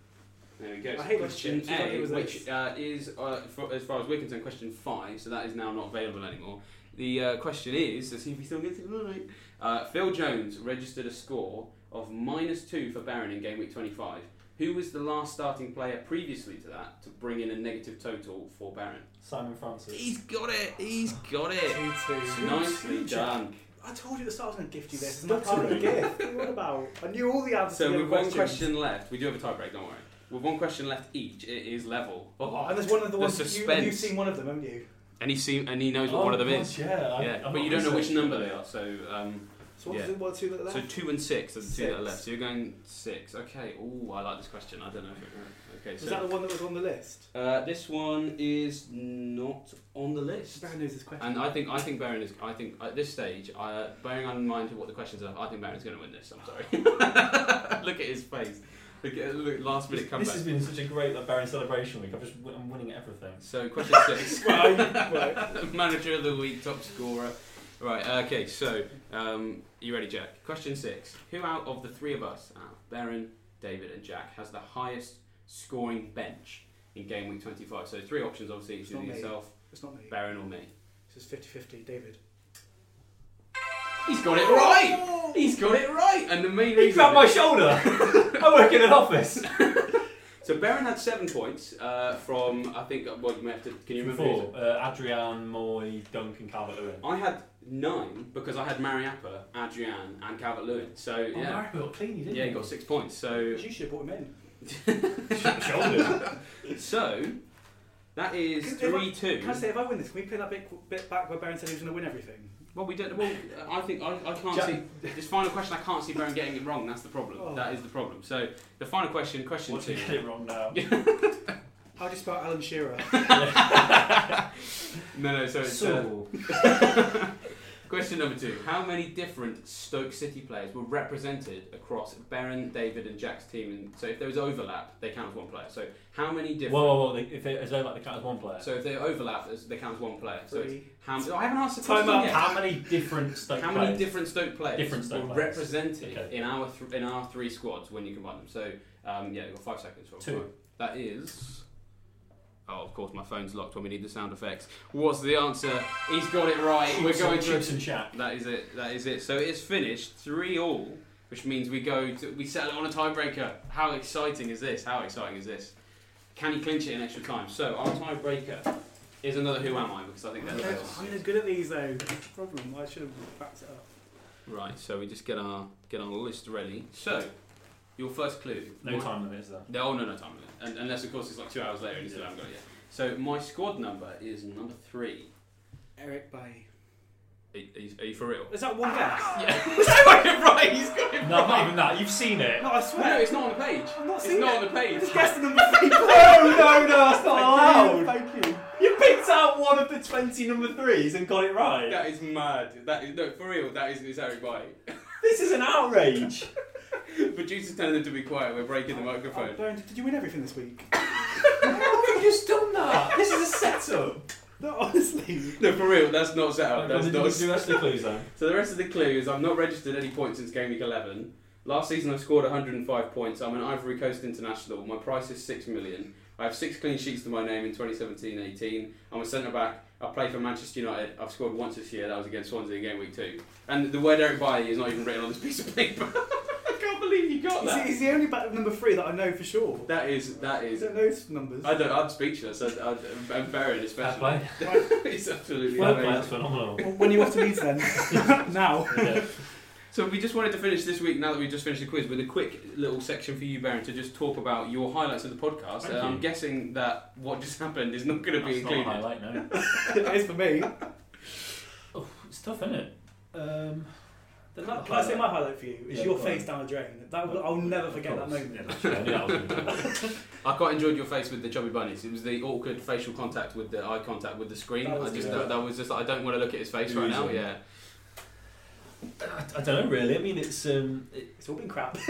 There we go. I hate question this shit. I thought it A, was which uh, is, uh, for, as far as we're concerned, question five. So that is now not available anymore. The uh, question is, let's see if he still gets it right. Uh, Phil Jones registered a score of minus two for Baron in game week 25. Who was the last starting player previously to that to bring in a negative total for Baron? Simon Francis. He's got it. He's got it. Two two. Nicely done. I told you at the start I was going to gift you this. It's not part of the gift. What are you on about? I knew all the answers So to the with other one question left, we do have a tie break. Don't worry. With one question left each, it is level. Oh, and there's one of the The ones you, suspense. you've seen one of them, haven't you? And he see, and he knows what Oh, one of them God, is. Yeah, I, Yeah, I'm but you don't know which number they are. So, um, So what's Yeah. the what two that are left? so two and six are the two that are left. So you're going six. Okay. Oh, I like this question. I don't know. If it, okay. was So that the one that was on the list? uh, this one is not on the list. Barry knows this question. And I think I think Baron is. I think at this stage, uh, bearing in mind what the questions are, I think Baron's going to win this. I'm sorry. look at his face. Look look, last minute This has been such a great like, Baron celebration week. I'm just I'm winning at everything. So question six. Well, right. Manager of the week, top scorer. Right. Okay. So, um, you ready, Jack? Question six. Who out of the three of us, out of Baron, David, and Jack, has the highest scoring bench in game week 25? So three options, obviously. It's It's not either me. yourself, It's not me. Baron, or me. This is 50-50. David. He's got it right. He's got it right. And the main He reason. grabbed my shoulder. I work in an office. So Baron had seven points uh, from I think. Well, you may have to. Can you remember? who's Four. Uh, Adrian, Mooy, Duncan, Calvert-Lewin. I had nine because I had Mariappa, Adrian, and Calvert Lewin. So Oh, yeah, Mark got clean, didn't yeah, he got six points. So You should have brought him in. shoulder. so that is If I- three two. Can I say, if I win this, can we play that bit, bit back where Baron said he was going to win everything? Well, we don't. Well, I think I, I can't Jack- see this final question. I can't see Baron getting it wrong. That's the problem. Oh. That is the problem. So the final question, question What two. did you get it wrong now? How do you spell Alan Shearer? No, no. So it's uh, So, question number two. How many different Stoke City players were represented across Baron, David, and Jack's team? And so if there was overlap, they count as one player. So how many different? whoa, whoa, whoa! they- If they, as though like they count as one player. So if they overlap, they count as one player. So it's Three. how? I haven't asked the Time question up. yet. How many different Stoke How many players? different Stoke players Different Stoke were players. represented Okay. in our th- in our three squads when you combine them? So um, yeah, you've got five seconds. For Two. That is. Oh, of course, my phone's locked when we need the sound effects. What's the answer? He's got it right. We're going to. Chips and Shack. That is it. That is it. So it's finished three all, which means we go to we settle it on a tiebreaker. How exciting is this? How exciting is this? Can he clinch it in extra time? So our tiebreaker is another Who Am I? Because I think I'm they're the best. I'm no good at these though. That's the problem. I should have backed it up. Right. So we just get our get our list ready. So your first clue. No My- time limit, is there? No, oh, no, no time limit. And, unless of course it's like two hours later and you still haven't got it yet. So my squad number is number three. Eric Bailly. Are, are you, are you for real? Is that one guess? Ah! Yeah. He's got right. He's got it No, right. not even that. You've seen it. No, I swear. No, it's not on the page. I'm not It's not it. on the page. Just guess the number three. No, no, no, that's Thank you. Thank you. You picked out one of the 20 number threes and got it right. That is mad. That is no for real. That is it's Eric White. This is an outrage. Producers telling them to be quiet. We're breaking the microphone. Baron, did you win everything this week? How have you just done that? This is a setup. No, honestly. No, for real. That's not set up. That's Did not. you do the rest of the clues then? So the rest of the clues, I've not registered any points since game week 11. Last season I scored 105 points. I'm an Ivory Coast international. My price is 6 million. I have six clean sheets to my name in 2017-18. I'm a centre back. I play for Manchester United. I've scored once this year. That was against Swansea in game week two. And the word Eric Bailly is not even written on this piece of paper. I can't believe you you got He's, that? he's the only back number three that I know for sure. That is that is. I don't know numbers. I don't. I'm speechless. I, I, I'm buried, Fair especially. play. it's absolutely Fair play, amazing. that's phenomenal. Well, when you off to Leeds then? now. Yeah. So we just wanted to finish this week. Now that we've just finished the quiz, with a quick little section for you, Baron, to just talk about your highlights of the podcast. Thank Uh, I'm guessing that what just happened is not going to be That's not a included. highlight, no. it is for me. Oh, it's tough, isn't it? Um, Can I, can I say my highlight for you? Is Yeah, your face on. down the drain. That will, I'll never Of forget that course. moment. Yeah, I that was. I quite enjoyed your face with the chubby bunnies. It was the awkward facial contact with the eye contact with the screen. That was I just good. that, that was just like, I don't want to look at his face right now. Yeah. I, I don't know really. I mean, it's um, it, It's all been crap. oh,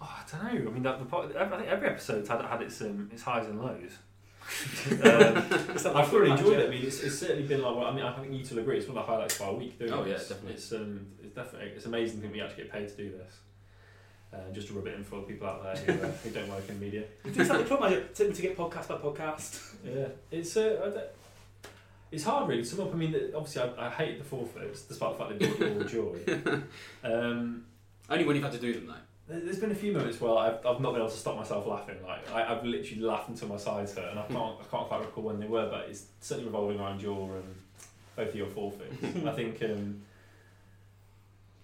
I don't know. I mean, that, the part, I think every episode's had had its um, its highs and lows. Um, I've thoroughly enjoyed it. I mean, it's, it's certainly been like. Well, I mean, I think you two will agree. It's one of the highlights of our week. Doing Oh, yeah, this. definitely. It's um, it's definitely it's amazing that we actually get paid to do this. Uh, just to rub it in for all the people out there who, uh, who don't work in media. It's like the club manager. Tip to get podcast by podcast. Yeah, it's uh, it's hard really. to Sum up. I mean, obviously, I, I hate the forfeits, despite the fact they brought you all joy. Um, Only when you've had to do them though. There- there's been a few moments where I've, I've not been able to stop myself laughing. Like I, I've literally laughed until my sides hurt, and I can't I can't quite recall when they were, but it's certainly revolving around your um, both of your forfeits. I think. Um,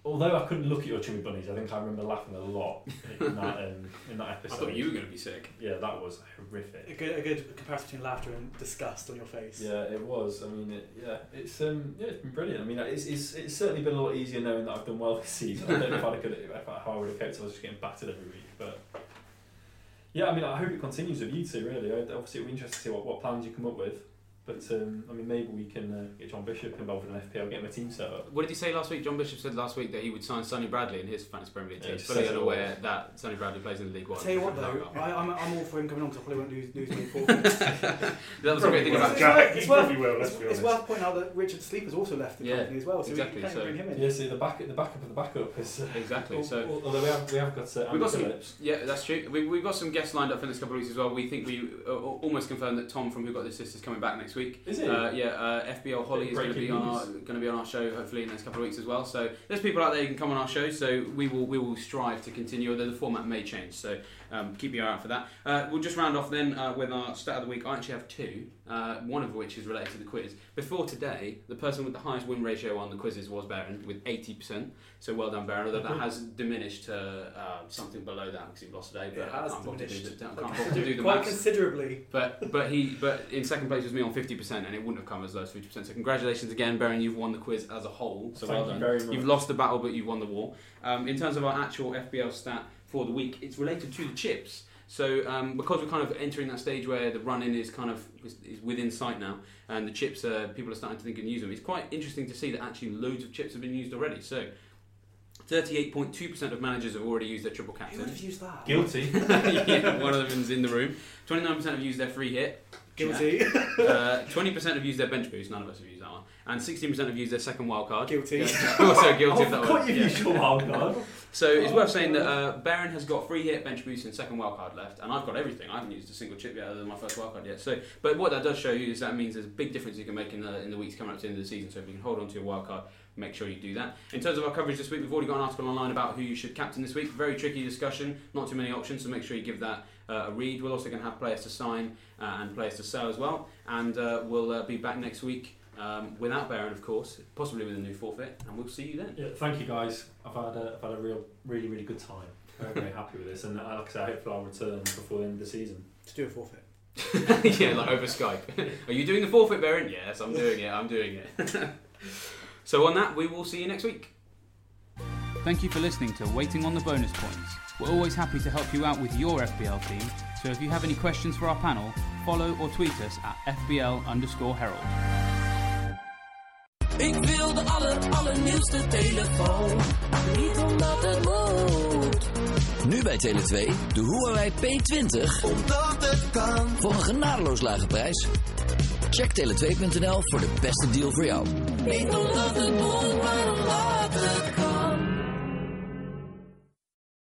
Although I couldn't look at your chummy bunnies, I think I remember laughing a lot in that um, in that episode. I episode. thought you were going to be sick. Yeah, that was horrific. A good, a good comparison between laughter and disgust on your face. Yeah, it was. I mean, it, yeah, it's um, yeah, it's been brilliant. I mean, it's, it's it's certainly been a lot easier knowing that I've done well this season. I don't know if I could if I, how I would have coped if I was just getting battered every week, but yeah, I mean, I hope it continues with you two. Really, I- obviously, it'll be interesting to see what, what plans you come up with. But um, I mean, maybe we can uh, get John Bishop involved in an FPL, get him a team set up. What did he say last week? John Bishop said last week that he would sign Sonny Bradley in his fantasy Premier League Yeah, team. he Fully it unaware that Sonny Bradley plays in the League One. I tell you what though, I, I'm, I'm all for him coming on because I probably won't lose, lose many forfeits. that was a great thing about it's Jack, worth- he it's worth- will, it's, it's worth pointing out that Richard Sleep has also left the Yeah, company as well, so exactly, we can't so- bring him in. Yeah, see, the back the backup of the backup is. Uh, Exactly. al- So al- although we have we have got uh, We've Andy got some- Yeah, that's true. We, we've got some guests lined up for the next couple of weeks as well. We think we uh, almost confirmed that Tom from Who Got the Assist is coming back next week. Is it? Uh, yeah, uh, FPL Holly is going to be on our going to be on our show hopefully in the next couple of weeks as well. So there's people out there who can come on our show. So we will we will strive to continue. Although the format may change, so um, keep your eye out for that. Uh, we'll just round off then uh, with our stat of the week. I actually have two. Uh, one of which is related to the quiz. Before today, the person with the highest win ratio on the quizzes was Baron with 80%. So well done, Baron. Although that has diminished to uh, something below that because he lost today. But It has I can't bother to do diminished. the, can't bother to do the Quite maths. considerably. But but he but in second place was me on fifty percent, and it wouldn't have come as low as fifty percent. So congratulations again, Baron. You've won the quiz as a whole. So Thank well you done. much. You've lost the battle, but you've won the war. Um, in terms of our actual FPL stat for the week, it's related to the chips. So um, because we're kind of entering that stage where the run-in is kind of is, is within sight now, and the chips uh, people are starting to think and use them, it's quite interesting to see that actually loads of chips have been used already. So. 38.2% of managers have already used their triple Who captain. would have used that? Guilty. yeah, one of them is in the room. 29% have used their free hit. Guilty. Uh, 20% have used their bench boost, none of us have used that one. And 16% have used their second wild card. Guilty. also guilty of Oh, that of course one. you've Yeah. used your wild card. So it's worth saying that uh, Baron has got free hit, bench boost, and second wild card left, and I've got everything. I haven't used a single chip yet, other than my first wild card yet. So, but what that does show you is that means there's a big difference you can make in the in the weeks coming up to the end of the season. So if you can hold on to your wild card, make sure you do that. In terms of our coverage this week, we've already got an article online about who you should captain this week. Very tricky discussion, not too many options, so make sure you give that uh, a read. We're also going to have players to sign uh, and players to sell as well, and uh, we'll uh, be back next week. Um, without Baron, of course, possibly with a new forfeit, and we'll see you then. Yeah, thank you guys. I've had a, I've had a real, really, really good time. Very, very happy with this, and uh, like I say, hopefully I'll return before the end of the season. To do a forfeit. yeah, like over Skype. Are you doing the forfeit, Baron? Yes, I'm doing it. I'm doing it. so on that, we will see you next week. Thank you for listening to Waiting on the Bonus Points. We're always happy to help you out with your FPL team, so if you have any questions for our panel, follow or tweet us at FPL underscore Herald. Ik wil de aller, allernieuwste telefoon. Niet omdat het moet. Nu bij Tele2 de Huawei P20 Omdat het kan. voor een genadeloos lage prijs. Check tele2.nl voor de beste deal voor jou. Niet omdat het moet, maar omdat het kan.